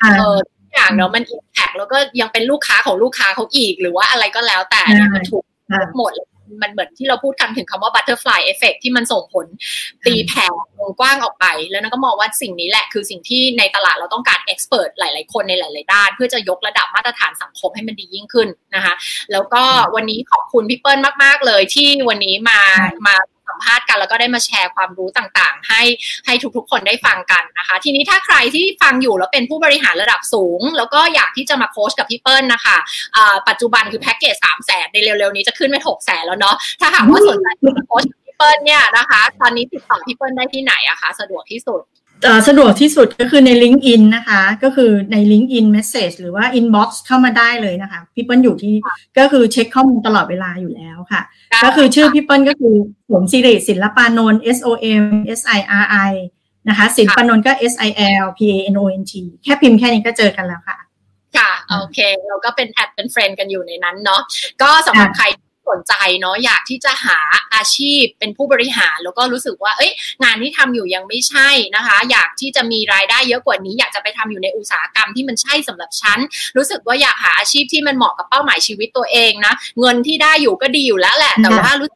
เออทุกอย่างเนาะมันอิมแพกแล้วก็ยังเป็นลูกค้าของลูกค้าเขาอีก หรือว่าอะไรก็แล้วแต่เนี่ยมันถูกหมด มันเหมือนที่เราพูดกันถึงคำว่า butterfly effect ที่มันส่งผลตีแผ่วงกว้างออกไป แล้วนันก็มองว่าสิ่งนี้แหละคือสิ่งที่ในตลาดเราต้องการ expert หลาย ๆ คนในหลาย ๆ ด้าน เพื่อจะยกระดับมาตรฐานสังคมให้มันดียิ่งขึ้นนะคะ แล้วก็วันนี้ขอบคุณพี่เปิ้ลมาก ๆ เลยที่วันนี้มามา สัมภาษณ์กัน แล้วก็ได้มาแชร์ความรู้ต่างๆ ให้ให้ทุกๆ คนได้ฟังกันนะคะ ทีนี้ถ้าใครที่ฟังอยู่แล้วเป็นผู้บริหารระดับสูง แล้วก็อยากที่จะมาโค้ชกับพี่เปิ้ลนะคะปัจจุบันคือแพ็กเกจสามแสนในเร็วๆนี้จะขึ้นไปหกแสนแล้วเนาะถ้าหากว่าสนใจจะโค้ชพี่เปิ้ลเนี่ยนะคะ ตอนนี้ติดต่อพี่เปิ้ลได้ที่ไหนอะคะ สะดวกที่สุด สะดวกที่สุดก็คือใน LinkedIn นะคะ ก็คือใน LinkedIn Message หรือว่า Inbox เข้ามาได้เลยนะคะ พี่เปิ้ลอยู่ที่ก็คือเช็คข้อมูลตลอดเวลาอยู่แล้วค่ะ ก็คือชื่อพี่เปิ้ลก็คือสมศิริศิลปานนท์ S O M S I R I นะคะศิลปานนท์ก็ S I L P A N O N T แค่พิมพ์แค่นี้ก็เจอกันแล้วค่ะ ค่ะ โอเค เราก็เป็น add เป็น friend กันอยู่ในนั้นเนาะก็สำหรับใคร สนใจเนาะอยากที่จะหาอาชีพเป็นผู้บริหาร แล้วก็รู้สึกว่า เอ้ย งานที่ทำอยู่ยังไม่ใช่นะคะ อยากที่จะมีรายได้เยอะกว่านี้ อยากจะไปทำอยู่ในอุตสาหกรรมที่มันใช่สำหรับฉัน รู้สึกว่าอยากหาอาชีพที่มันเหมาะกับเป้าหมายชีวิตตัวเองนะ เงินที่ได้อยู่ก็ดีอยู่แล้วแหละ แต่ว่ารู้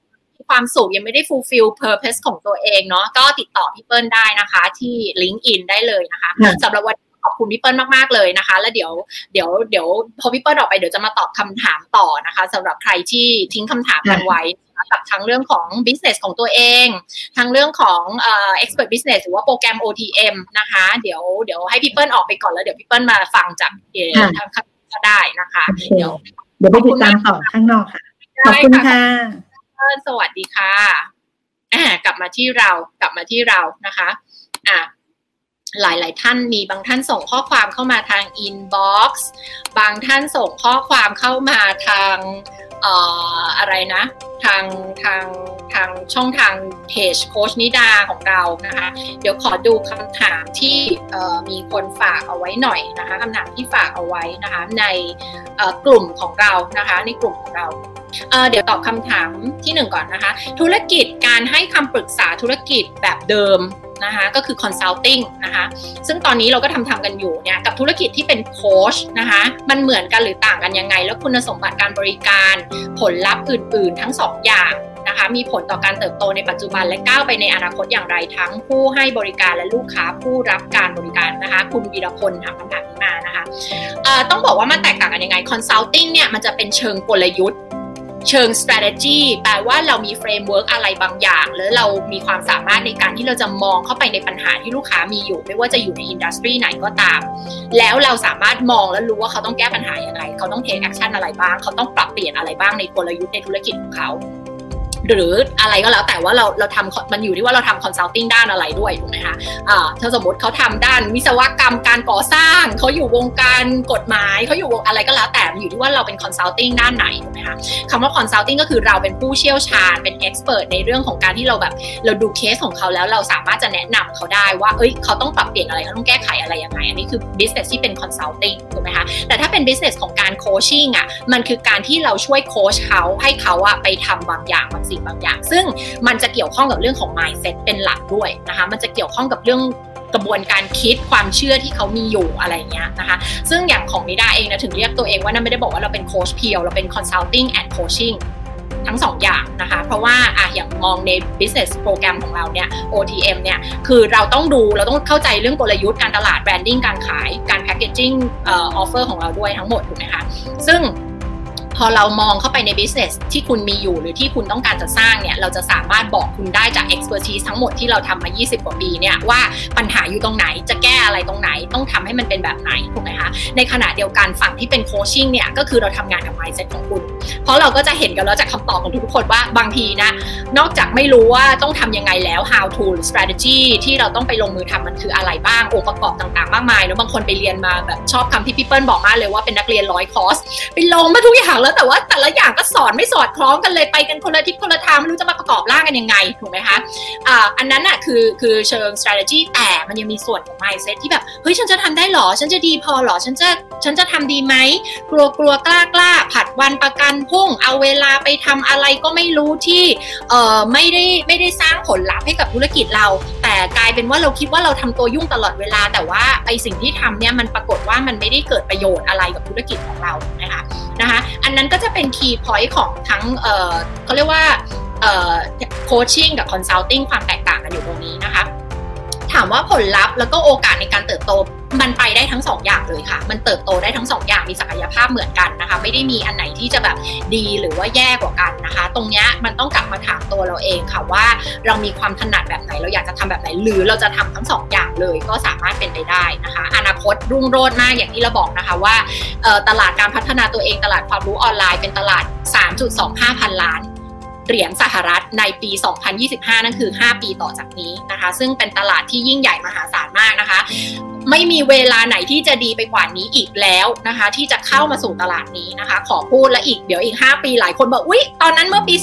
ความสุขยังไม่ได้ fulfill purpose ของตัวเองเนาะก็ติดต่อพี่เปิ้ลได้นะคะ ที่ LinkedIn ได้เลยนะคะสำหรับวัน ขอบคุณพี่เปิ้ลมากๆเลยนะคะ แล้วเดี๋ยวเดี๋ยวเดี๋ยวพอพี่เปิ้ลออกไปเดี๋ยวจะมาตอบคำถามต่อนะคะสำหรับใครที่ทิ้งคำถามกันไว้กับทั้งเรื่องของ business ของตัวเอง ทั้งเรื่องของเอ่อ expert business หรือว่าโปรแกรม OTM นะคะ เดี๋ยวเดี๋ยวให้พี่เปิ้ลออกไปก่อนแล้วเดี๋ยวพี่เปิ้ลมาฟังจากทางก็ได้นะคะ เดี๋ยวเดี๋ยวไปติดตามต่อข้างนอกค่ะ ขอบคุณค่ะ สวัสดีค่ะกลับมาที่เรากลับมาที่เรานะคะ อะ หลาย ๆ ท่านมีบางท่านส่งข้อความเข้ามาทาง inbox บางท่านส่งข้อความเข้ามาทางอะไรนะ ทางทางทางช่องทางเพจโค้ชนิดาของเรานะคะ เดี๋ยวขอดูคำถามที่มีคนฝากเอาไว้หน่อยนะคะคำถามที่ฝากเอาไว้นะคะในกลุ่มของเรานะคะในกลุ่มของเราเดี๋ยวตอบคำถามที่หนึ่งก่อนนะคะ ธุรกิจการให้คำปรึกษาธุรกิจแบบเดิม นะคะก็คือ consulting นะคะซึ่งตอนนี้เราก็ทำทำกันอยู่เนี่ยกับธุรกิจที่เป็นโค้ชนะคะมันเหมือนกันหรือต่างกันยังไง แล้วคุณสมบัติการบริการผลลัพธ์อื่น ๆ ทั้งสองอย่างนะคะมีผลต่อการเติบโตในปัจจุบันและก้าวไปในอนาคตอย่างไรทั้งผู้ให้บริการและลูกค้าผู้รับการบริการนะคะ คุณวีรพลถามคำถามนี้มานะคะต้องบอกว่ามันแตกต่างกันยังไง consulting เนี่ยมันจะเป็นเชิงกลยุทธ์ เชิง strategy แปลว่าเรามี framework อะไรบางอย่างหรือเรามีความสามารถในการที่เราจะมองเข้าไปในปัญหาที่ลูกค้ามีอยู่ ไม่ว่าจะอยู่ในอินดัสทรีไหนก็ตาม แล้วเราสามารถมองและรู้ว่าเขาต้องแก้ปัญหาอย่างไร เขาต้อง take action อะไรบ้าง เขาต้องปรับเปลี่ยนอะไรบ้างในกลยุทธ์ในธุรกิจของเขา หรืออะไรก็แล้วแต่ว่าเราเราทำมันอยู่ที่ว่าเราทำคอนซัลทิงด้านอะไรด้วยถูกไหมคะอ่าถ้าสมมติเขาทำด้านวิศวกรรมการก่อสร้างเขาอยู่วงการกฎหมายเขาอยู่วงอะไรก็แล้วแต่มันอยู่ที่ว่าเราเป็น consulting ด้านไหนถูกไหมคะคำว่า consulting ก็คือเราเป็นผู้เชี่ยวชาญเป็น expert ในเรื่องของการที่เราแบบเราดูเคสของเขาแล้วเราสามารถจะแนะนำเขาได้ว่าเอ้ยเขาต้องปรับเปลี่ยนอะไรเขาต้องแก้ไขอะไรยังไงอันนี้คือ business ที่เป็น consulting ถูกไหมคะแต่ถ้าเป็น business ของการ coaching อะมันคือการที่เราช่วยโค้ชเขาให้เขาอะไปทำบางอย่างบางสิ่งบางอย่าง ซึ่งมันจะเกี่ยวข้องกับเรื่องของ mindset เป็นหลักด้วยนะคะมันจะเกี่ยวข้องกับเรื่องกระบวนการคิดความเชื่อที่เขามีอยู่อะไรเงี้ยนะคะ ซึ่งอย่างของนิดาเองนะถึงเรียกตัวเองว่านั่นไม่ได้บอกว่าเราเป็นโค้ช pure เราเป็น consulting and coaching ทั้ง2ออย่างนะคะ เพราะว่าอะอย่างมองใน business โปรแกรมของเราเนี่ย OTM เนี่ย คือเราต้องดู เราต้องเข้าใจเรื่องกลยุทธ์การตลาด branding การขาย การ packaging เอ่อ offer ของเราด้วยทั้งหมดถูกไหมคะ ซึ่ง พอเรามองเข้าไปใน business ที่คุณมีอยู่หรือที่คุณต้องการจะสร้างเนี่ย เราจะสามารถบอกคุณได้จาก expertise ทั้งหมดที่เราทำมา 20 กว่าปีเนี่ยว่าปัญหาอยู่ตรงไหนจะแก้อะไรตรงไหนต้องทำให้มันเป็นแบบไหนถูกไหมคะในขณะเดียวกันฝั่งที่เป็นโคชชิ่งเนี่ยก็คือเราทำงานกับ mindset ของคุณ เพราะเราก็จะเห็นกันแล้วจากคำตอบของทุกคนว่าบางทีนะ นอกจากไม่รู้ว่าต้องทำยังไงแล้ว how to หรือ strategy ที่เราต้องไปลงมือทำมันคืออะไรบ้างองค์ประกอบต่างๆ มากมายแล้วบางคนไปเรียนมาแบบชอบคำที่พี่เปิ้ลบอกมากเลยว่าเป็นนักเรียนร้อยคอร์สไปลงมาทุกอย่างแล้วแต่ว่าแต่ละอย่างก็สอนไม่สอดคล้องกันเลยไปกันคนละทิศคนละทางไม่รู้จะมาประกอบร่างกันยังไงถูกไหมคะอ่าอันนั้นอะคือคือเชิง strategy แต่มันยังมีส่วนของ mindset ที่แบบเฮ้ยฉันจะทำได้หรอ ฉันจะดีพอหรอ ฉันจะฉันจะทำดีไหมกลัวกลัวกล้ากล้าผัดวันประกันพุ่ง เอาเวลาไปทำอะไรก็ไม่รู้ที่เอ่อไม่ได้ไม่ได้สร้างผลลัพธ์ให้กับธุรกิจเรา แต่กลายเป็นว่าเราคิดว่าเราทำตัวยุ่งตลอดเวลา แต่ว่าไอสิ่งที่ทำเนี่ยมันปรากฏว่ามันไม่ได้เกิดประโยชน์อะไรกับธุรกิจของเรานะคะนะคะอันนั้นก็จะเป็นคีย์พอยต์ของทั้งเเขาเรียกว่าโคชชิ่งกับคอนซัลทิงความแตกต่างกันอยู่ตรงนี้นะคะ ถามว่าผลลัพธ์แล้วก็โอกาสในการเติบโตมันไปได้ทั้ง2ออย่างเลยค่ะ มันเติบโตได้ทั้ง2ออย่างมีศักยภาพเหมือนกันนะคะ ไม่ได้มีอันไหนที่จะแบบดีหรือว่าแย่กว่ากันนะคะ ตรงนี้มันต้องกลับมาถามตัวเราเองค่ะว่าเรามีความถนัดแบบไหนเราอยากจะทำแบบไหน หรือเราจะทำทั้ง2ออย่างเลยก็สามารถเป็นไปได้นะคะ อนาคตรุ่งโรจน์มากอย่างที่เราบอกนะคะว่าตลาดการพัฒนาตัวเองตลาดความรู้ออนไลน์เป็นตลาด 3.25 พันล้าน เหรียญสหรัฐในปี 2025 นั่นคือ 5 ปีต่อจากนี้นะคะ ซึ่งเป็นตลาดที่ยิ่งใหญ่มหาศาลมากนะคะ ไม่มีเวลาไหนที่จะดีไปกว่านี้อีกแล้วนะคะ ที่จะเข้ามาสู่ตลาดนี้นะคะ ขอพูดและอีกเดี๋ยวอีก 5 ปีหลายคนบอกอุ๊ย ตอนนั้นเมื่อปี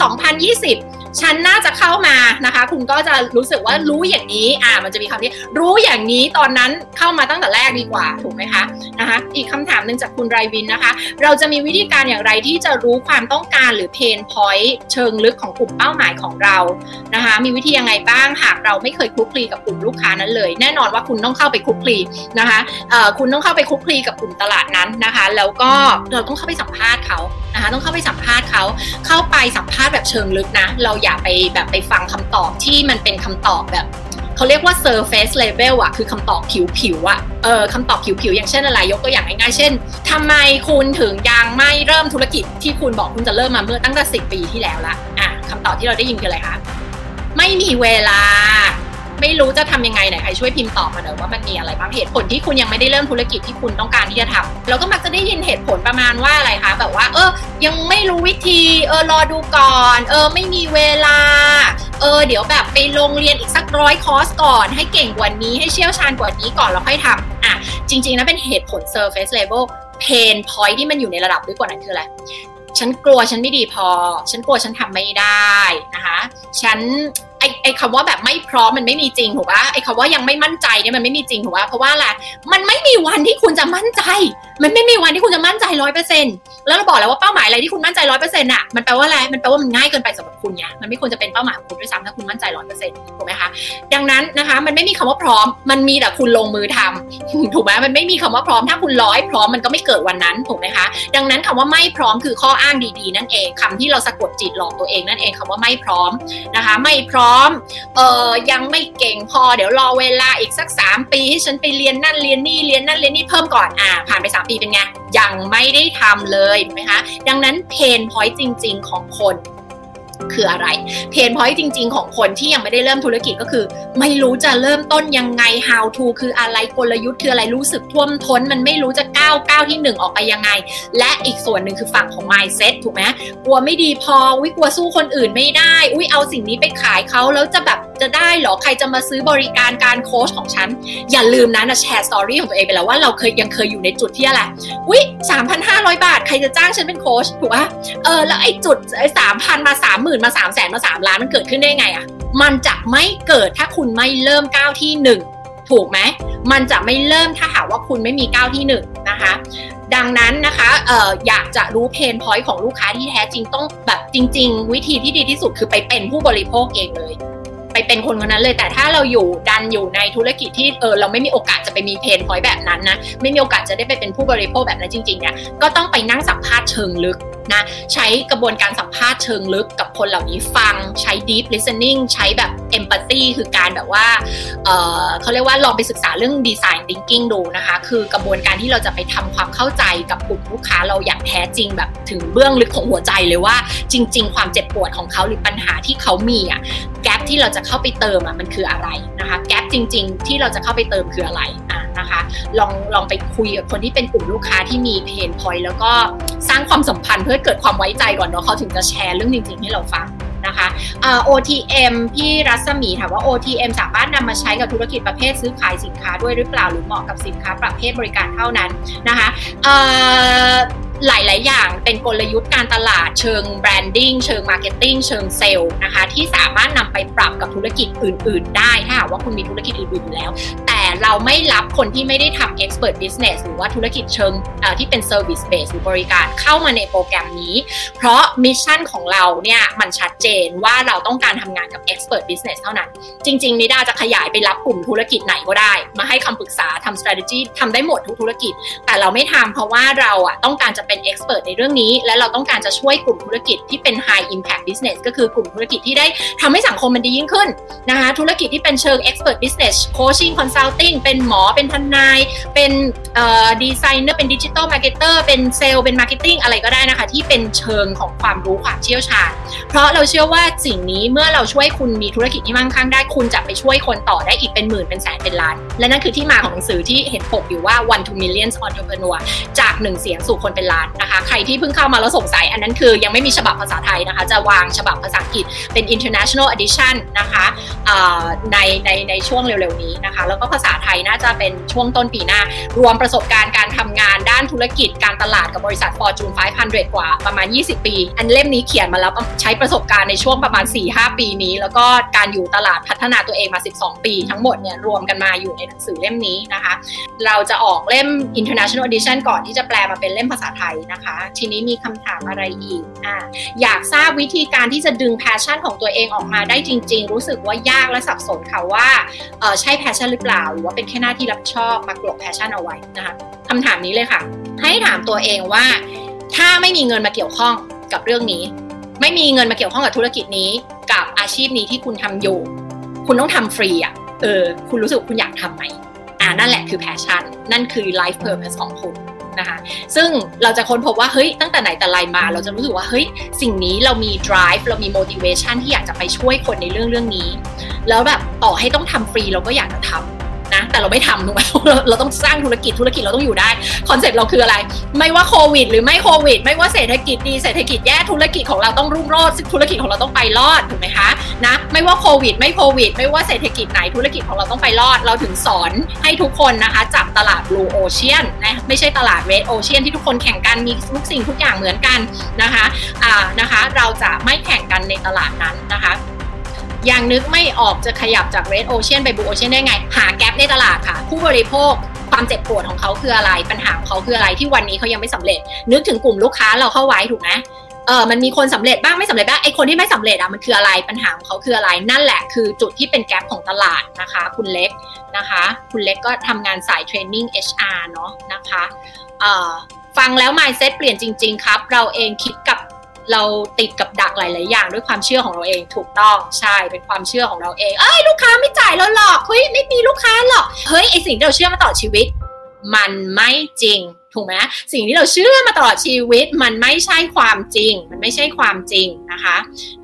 2020 ฉันน่าจะเข้ามานะคะ คุณก็จะรู้สึกว่ารู้อย่างนี้อ่ามันจะมีคำที่รู้อย่างนี้ตอนนั้นเข้ามาตั้งแต่แรกดีกว่าถูกไหมคะนะคะ อีกคำถามหนึ่งจากคุณไรวินนะคะ เราจะมีวิธีการอย่างไรที่จะรู้ความต้องการหรือเพนพอยต์เชิงลึกของกลุ่มเป้าหมายของเรานะคะ มีวิธียังไงบ้างหากเราไม่เคยคลุกคลีกับกลุ่มลูกค้านั้นเลย แน่นอนว่าคุณต้องเข้าไปคลุกคลีนะคะเอ่อคุณต้องเข้าไปคลุกคลีกับกลุ่มตลาดนั้นนะคะ แล้วก็เราต้องเข้าไปสัมภาษณ์เขานะคะ ต้องเข้าไปสัมภาษณ์เขาเข้าไปสัมภาษณ์แบบเชิงลึกนะเราอย่าไปแบบไปฟังคำตอบที่มันเป็นคำตอบแบบเขาเรียกว่า surface level อะคือคำตอบผิวๆอะเออคำตอบผิวๆอย่างเช่นอะไร ยกตัวอย่างง่ายๆเช่นทำไมคุณถึงยังไม่เริ่มธุรกิจที่คุณบอกคุณจะเริ่มมาเมื่อตั้งแต่สิปีที่แล้วละอะคำตอบที่เราได้ยินคืออะไรคะไม่มีเวลา ไม่รู้จะทำยังไงไหนใครช่วยพิมพ์ตอบมาหน่อยว่ามันมีอะไรบ้างเหตุผลที่คุณยังไม่ได้เริ่มธุรกิจที่คุณต้องการที่จะทำเราก็มักจะได้ยินเหตุผลประมาณว่าอะไรคะแบบว่า เออ ยังไม่รู้วิธีเออรอดูก่อน เออไม่มีเวลา เออเดี๋ยวแบบไปลงเรียนอีกสักร้อยคอร์สก่อน ให้เก่งกว่านี้ให้เชี่ยวชาญกว่านี้ก่อนแล้วค่อยทำอะจริงๆนะเป็นเหตุผล surface level pain point ที่มันอยู่ในระดับลึกกว่านั้นคืออะไรฉันกลัวฉันไม่ดีพอ ฉันกลัวฉันทำไม่ได้นะคะ ฉัน ไอไอ้คำว่าแบบไม่พร้อมมันไม่มีจริงถูกปะไอ้คำว่ายังไม่มั่นใจเนี่ยมันไม่มีจริงถูกปะเพราะว่าอะไรมันไม่มีวันที่คุณจะมั่นใจ มันไม่มีวันที่คุณจะมั่นใจร้อยเปอร์เซ็นต์แล้วเราบอกแล้วว่าเป้าหมายอะไรที่คุณมั่นใจร้อยเปอร์เซ็นต์อะมันแปลว่าอะไรมันแปลว่ามันง่ายเกินไปสำหรับคุณไงมันไม่ควรจะเป็นเป้าหมายของคุณด้วยซ้ำถ้าคุณมั่นใจร้อยเปอร์เซ็นต์ถูกไหมคะดังนั้นนะคะ มันไม่มีคำว่าพร้อม มันมีแต่คุณลงมือทำถูกไหมมันไม่มีคำว่าพร้อมถ้าคุณร้อยพร้อมมันก็ไม่เกิดวันนั้นถูกไหมคะดังนั้นคำว่าไม่พร้อมคือข้ออ้างดีๆ นั่นเองคำที่เราสะกดจิตหลอกตัวเองนั่นเองคำว่าไม่พร้อมนะคะ ไม่พร้อมเออยังไม่เก่งพอเดี๋ยวรอเวลาอีกสัก 3 ปีให้ฉันไปเรียนนั่นเรียนนี่เรียนนั่นเรียนนี่เพิ่มก่อนอ่าผ่านไป 3 ปีเป็นไงยังไม่ได้ทำเลยถูกไหมคะดังนั้น pain point จริง ๆ ของคน คืออะไร pain point จริง ๆ ของคนที่ยังไม่ได้เริ่มธุรกิจก็คือ ไม่รู้จะเริ่มต้นยังไง how to คืออะไรกลยุทธ์คืออะไรรู้สึกท่วมท้น มันไม่รู้จะก้าวก้าวที่ 1 ออกไปยังไง และอีกส่วนหนึ่งคือฝั่งของ mindset ถูกไหมกลัวไม่ดีพอวิกลัวสู้คนอื่นไม่ได้ อุ้ยเอาสิ่งนี้ไปขายเขาแล้วจะแบบ จะได้หรอใครจะมาซื้อบริการการโค้ชของฉัน อย่าลืมนะนะแชร์ story ของตัวเองไปแล้วว่าเราเคยยังเคยอยู่ในจุดที่อะไรอุ้ยสามพันห้าร้อยบาท ใครจะจ้างฉันเป็นโค้ชถูกปะเออแล้วไอ้จุดไอ้สามพันมาสามหมื่นมาสามแสนมาสามล้านมันเกิดขึ้นได้ไงอะมันจะไม่เกิดถ้าคุณไม่เริ่มก้าวที่หนึ่งถูกไหมมันจะไม่เริ่มถ้าหากว่าคุณไม่มีก้าวที่หนึ่งนะคะ ดังนั้นนะคะอออยากจะรู้ pain point ของลูกค้าที่แท้จริงต้องแบบจริง ๆ วิธีที่ดีที่สุดคือไปเป็นผู้บริโภคเองเลย ไปเป็นคนคนนั้นเลย แต่ถ้าเราอยู่ดันอยู่ในธุรกิจที่เออเราไม่มีโอกาสจะไปมีเพนพอยต์แบบนั้นนะไม่มีโอกาสจะได้ไปเป็นผู้บริโภคแบบนั้นจริงๆเนี่ยก็ต้องไปนั่งสัมภาษณ์เชิงลึกนะใช้กระบวนการสัมภาษณ์เชิงลึกกับคนเหล่านี้ฟังใช้ deep listening ใช้แบบ empathy คือการแบบว่าเเขาเรียกว่าลองไปศึกษาเรื่อง design thinking ดูนะคะ คือกระบวนการที่เราจะไปทำความเข้าใจกับกลุ่มลูกค้าเราอย่างแท้จริงแบบถึงเบื้องลึกของหัวใจเลยว่าจริง ๆ ความเจ็บปวดของเขาหรือปัญหาที่เขามีอะแกลบที่เราจะเข้าไปเติมอะมันคืออะไรนะคะแกลบจริง ๆ ที่เราจะเข้าไปเติมคืออะไรอะนะคะลองลองไปคุยกับคนที่เป็นกลุ่มลูกค้าที่มีเพนพอยแล้วก็สร้างความสัมพันธ์เพื่อเกิดความไว้ใจก่อนเนาะเขาถึงจะแชร์เรื่องจริงๆให้เราฟังนะคะ OTM พี่รัศมีถามว่า OTM สามารถนำมาใช้กับธุรกิจประเภทซื้อขายสินค้าด้วยหรือเปล่าหรือเหมาะกับสินค้าประเภทบริการเท่านั้นนะคะ หลาย ๆ อย่างเป็นกลยุทธ์การตลาดเชิง branding เชิง marketing เชิงเซลล์นะคะที่สามารถนำไปปรับกับธุรกิจอื่น ๆ ได้ถ้าหากว่าคุณมีธุรกิจอื่น ๆ อยู่แล้ว แต่เราไม่รับคนที่ไม่ได้ทำ expert business หรือว่าธุรกิจเชิงที่เป็น service base หรือบริการเข้ามาในโปรแกรมนี้ เพราะ mission ของเราเนี่ยมันชัดเจนว่าเราต้องการทำงานกับ expert business เท่านั้น จริง ๆ นิดาจะขยายไปรับกลุ่มธุรกิจไหนก็ได้ มาให้คำปรึกษาทำ strategy ทำได้หมดทุกธุรกิจ แต่เราไม่ทำเพราะว่าเราอะต้องการจะเป็น expert ในเรื่องนี้ และเราต้องการจะช่วยกลุ่มธุรกิจที่เป็น high impact business ก็คือกลุ่มธุรกิจที่ได้ทำให้สังคมมันดียิ่งขึ้นนะคะธุรกิจที่เป็นเชิง expert business coaching consulting เป็นหมอเป็นทนาย เป็นดีไซเนอร์เป็น digital marketer เป็นเซลล์เป็น marketing อะไรก็ได้นะคะ ที่เป็นเชิงของความรู้ความเชี่ยวชาญ เพราะเราเชื่อว่าสิ่งนี้เมื่อเราช่วยคุณมีธุรกิจที่มั่งคั่งได้คุณจะไปช่วยคนต่อได้อีกเป็นหมื่นเป็นแสนเป็นล้าน และนั่นคือที่มาของหนังสือที่เห็นปกอยู่ว่า one to millions entrepreneur จากหนึ่งเสียงสู่คนเป็นล้านนะคะ ใครที่เพิ่งเข้ามาแล้วสงสัย อันนั้นคือยังไม่มีฉบับภาษาไทยนะคะ จะวางฉบับภาษาอังกฤษเป็น international edition นะคะในในในช่วงเร็วๆนี้นะคะ แล้วก็ภาษาไทยน่าจะเป็นช่วงต้นปีหน้า รวมประสบการณ์การทำงานด้านธุรกิจการตลาดกับบริษัท Fortune 500 กว่าประมาณ 20 ปี อันเล่มนี้เขียนมาแล้วใช้ประสบการณ์ในช่วงประมาณ 4-5 ปีนี้ แล้วก็การอยู่ตลาดพัฒนาตัวเองมา 12 ปีทั้งหมดเนี่ยรวมกันมาอยู่ในหนังสือเล่มนี้นะคะ เราจะออกเล่ม international edition ก่อนที่จะแปลมาเป็นเล่มภาษาไทยนะคะ ทีนี้มีคำถามอะไรอีกอ่าอยากทราบวิธีการที่จะดึง passion ของตัวเองออกมาได้จริง ๆ รู้สึกว่ายากและสับสนค่ะว่าเออใช่ passion หรือเปล่า หรือว่าเป็นแค่หน้าที่รับชอบมากลบ passion เอาไว้นะคะคำถามนี้เลยค่ะ ให้ถามตัวเองว่า ถ้าไม่มีเงินมาเกี่ยวข้องกับเรื่องนี้ ไม่มีเงินมาเกี่ยวข้องกับธุรกิจนี้ กับอาชีพนี้ที่คุณทำอยู่ คุณต้องทำฟรีอะเออคุณรู้สึกคุณอยากทำไหมอ่านั่นแหละคือ passion นั่นคือ life purpose ของคุณ นะคะ ซึ่งเราจะค้นพบว่าเฮ้ยตั้งแต่ไหนแต่ไรมา เราจะรู้สึกว่าเฮ้ยสิ่งนี้เรามี drive เรามี motivation ที่อยากจะไปช่วยคนในเรื่องเรื่องนี้ แล้วแบบต่อให้ต้องทำฟรีเราก็อยากจะทำ นะแต่เราไม่ทำถูกไหมเราต้องสร้างธุรกิจธุรกิจเราต้องอยู่ได้คอนเซ็ปต์เราคืออะไร ไม่ว่าโควิด หรือไม่โควิด ไม่ว่าเศรษฐกิจดีเศรษฐกิจแย่ธุรกิจของเราต้องรุ่งโรจน์ธุรกิจของเราต้องไปรอดถูกไหมคะนะไม่ว่าโควิด ไม่โควิด ไม่ว่าเศรษฐกิจไหนธุรกิจของเราต้องไปรอด เราถึงสอนให้ทุกคนนะคะจับตลาด blue ocean นะไม่ใช่ตลาด red ocean ที่ทุกคนแข่งกันมีทุกสิ่งทุกอย่างเหมือนกันนะคะอ่านะคะ เราจะไม่แข่งกันในตลาดนั้นนะคะ ยังนึกไม่ออกจะขยับจาก Red Ocean ไป Blue Ocean ได้ไง หาแกลบในตลาดค่ะ ผู้บริโภคความเจ็บปวดของเขาคืออะไร ปัญหาของเขาคืออะไรที่วันนี้เขายังไม่สำเร็จ นึกถึงกลุ่มลูกค้าเราเข้าไว้ถูกไหมเออมันมีคนสำเร็จบ้างไม่สำเร็จบ้างไอคนที่ไม่สำเร็จอะมันคืออะไรปัญหาของเขาคืออะไรนั่นแหละคือจุดที่เป็นแกลบของตลาดนะคะ คุณเล็กนะคะ คุณเล็กก็ทำงานสายเทรนนิ่ง HR เนาะนะคะเอ่อฟังแล้ว mindset เปลี่ยนจริง ๆ ครับ เราเองคิดกับ เราติดกับดักหลาย ๆ อย่างด้วยความเชื่อของเราเองถูกต้องใช่เป็นความเชื่อของเราเอง เอ้ยลูกค้าไม่จ่ายเราหรอกเฮ้ยไม่มีลูกค้าหรอกเฮ้ยไอสิ่งที่เราเชื่อมาต่อชีวิต มันไม่จริง ถูกไหมสิ่งที่เราเชื่อมาตลอดชีวิต มันไม่ใช่ความจริง มันไม่ใช่ความจริงนะคะ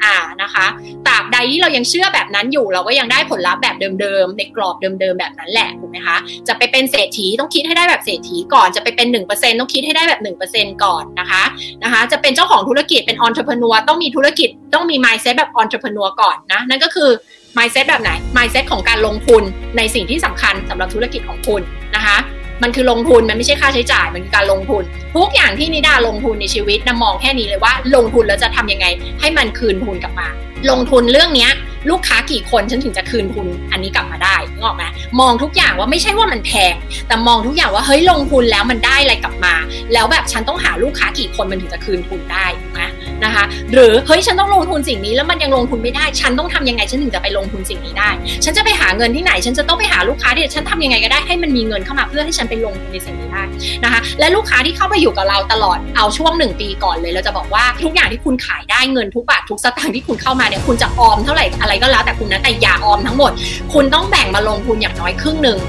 อ่านะคะตราบใดที่เรายังเชื่อแบบนั้นอยู่ เราก็ยังได้ผลลัพธ์แบบเดิมๆในกรอบเดิมๆแบบนั้นแหละถูกไหมคะจะไปเป็นเศรษฐีต้องคิดให้ได้แบบเศรษฐีก่อนจะไปเป็น 1%ต้องคิดให้ได้แบบ 1%ก่อนนะคะนะคะจะเป็นเจ้าของธุรกิจเป็น entrepreneur ต้องมีธุรกิจต้องมี mindset แบบ entrepreneur ก่อนนะนั่นก็คือ mindset แบบไหน mindset ของการลงทุนในสิ่งที่สำคัญสำหรับธุรกิจของคุณนะคะ มันคือลงทุนมันไม่ใช่ค่าใช้จ่ายมันคือการลงทุน ทุกอย่างที่นิดาลงทุนในชีวิตนะมองแค่นี้เลยว่าลงทุนแล้วจะทำยังไง ให้มันคืนทุนกลับมาลงทุนเรื่องเนี้ย ลูกค้ากี่คนฉันถึงจะคืนทุนอันนี้กลับมาได้นึกออกไหมมองทุกอย่างว่าไม่ใช่ว่ามันแพง แต่มองทุกอย่างว่าเฮ้ยลงทุนแล้วมันได้อะไรกลับมา แล้วแบบฉันต้องหาลูกค้ากี่คนมันถึงจะคืนทุนได้นะนะคะ หรือเฮ้ยฉันต้องลงทุนสิ่งนี้แล้วมันยังลงทุนไม่ได้ ฉันต้องทำยังไงฉันถึงจะไปลงทุนสิ่งนี้ได้ ฉันจะไปหาเงินที่ไหน ฉันจะต้องไปหาลูกค้าที่ฉันทำยังไงก็ได้ให้มันมีเงินเข้ามาเพื่อให้ฉันไปลงทุนในสิ่งนี้ได้นะคะ และลูกค้าที่เข้ามาอยู่กับเราตลอดเอาช่วงหนึ่งปีก่อนเลยเราจะบอกว่าทุกอย่างที่คุณขายได้เงินทุกบาททุกสตางค์ที่คุณเข้ามาเนี่ยคุณจะออมเท่าไหร่อะไรก็แล้วแต่คุณนะแต่อย่าออมทั้งหมด คุณต้องแบ่งมาลงทุนอย่างน้อยครึ่งหนึ่ง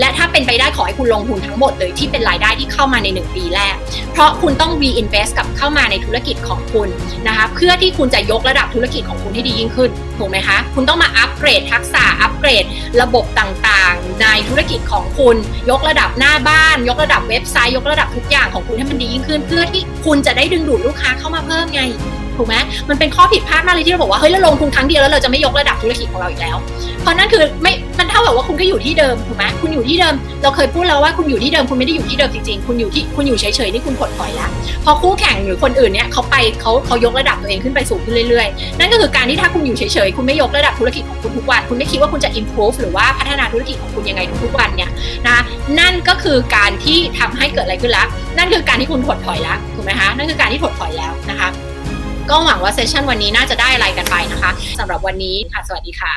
และถ้าเป็นไปได้ขอให้คุณลงทุนทั้งหมดเลยที่เป็นรายได้ที่เข้ามาใน 1 ปีแรก เพราะคุณต้อง reinvest กับเข้ามาในธุรกิจของคุณนะคะเพื่อที่คุณจะยกระดับธุรกิจของคุณให้ดียิ่งขึ้นถูกไหมคะ คุณต้องมาอัปเกรดทักษะอัปเกรดระบบต่างๆ ในธุรกิจของคุณ ยกระดับหน้าบ้าน ยกระดับเว็บไซต์ ยกระดับทุกอย่างของคุณให้มันดียิ่งขึ้น เพื่อที่คุณจะได้ดึงดูดลูกค้าเข้ามาเพิ่มไง ถูกไหมมันเป็นข้อผิดพลาดมากเลยที่เราบอกว่าเฮ้ยเราลงทุนครั้งเดียวแล้วเราจะไม่ยกระดับธุรกิจของเราอีกแล้ว เพราะนั่นคือไม่มันเท่ากับว่าคุณก็อยู่ที่เดิมถูกไหมคุณอยู่ที่เดิม เราเคยพูดแล้วว่าคุณอยู่ที่เดิมคุณไม่ได้อยู่ที่เดิมจริงๆคุณอยู่ที่คุณอยู่เฉยๆนี่คุณถดถอยแล้วพอคู่แข่งหรือคนอื่นเนี่ยเขาไปเขาเขายกระดับตัวเองขึ้นไปสูงขึ้นเรื่อยๆ นั่นก็คือการที่ถ้าคุณอยู่เฉยๆคุณไม่ยกระดับธุรกิจของคุณทุกวันคุณไม่คิดว่าคุณจะ improve หรือว่าพัฒนาธุรกิจของคุณยังไงทุกวันเนี่ยนะนั่นก็คือการที่ทำให้เกิดอะไรขึ้นละนั่นคือการที่คุณถดถอยล้วถูกไหมคะนั่นคือการที่ถดถอยแล้วนะคะ ก็หวังว่าเซสชันวันนี้น่าจะได้อะไรกันไปนะคะสำหรับวันนี้ค่ะ สวัสดีค่ะ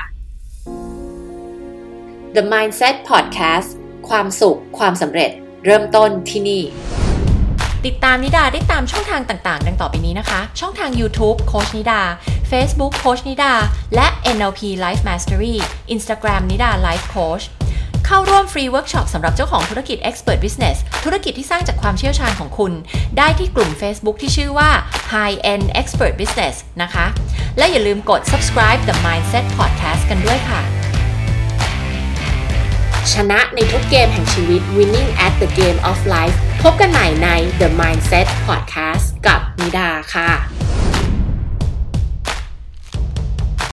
The Mindset Podcast ความสุข ความสำเร็จ เริ่มต้นที่นี่ ติดตามนิดาได้ตามช่องทางต่างๆ ดังต่อไปนี้นะคะ ช่องทาง YouTube โคชนิดา Facebook โคชนิดา และ NLP Life Mastery Instagram นิดา Life Coach เข้าร่วมฟรีเวิร์กช็อปสำหรับเจ้าของธุรกิจ Expert Business ธุรกิจที่สร้างจากความเชี่ยวชาญของคุณ ได้ที่กลุ่ม Facebook ที่ชื่อว่า High End Expert Business นะคะ และอย่าลืมกด subscribe the Mindset Podcast กันด้วยค่ะ ชนะในทุกเกมแห่งชีวิต winning at the game of life พบกันใหม่ใน The Mindset Podcast กับนิดาค่ะ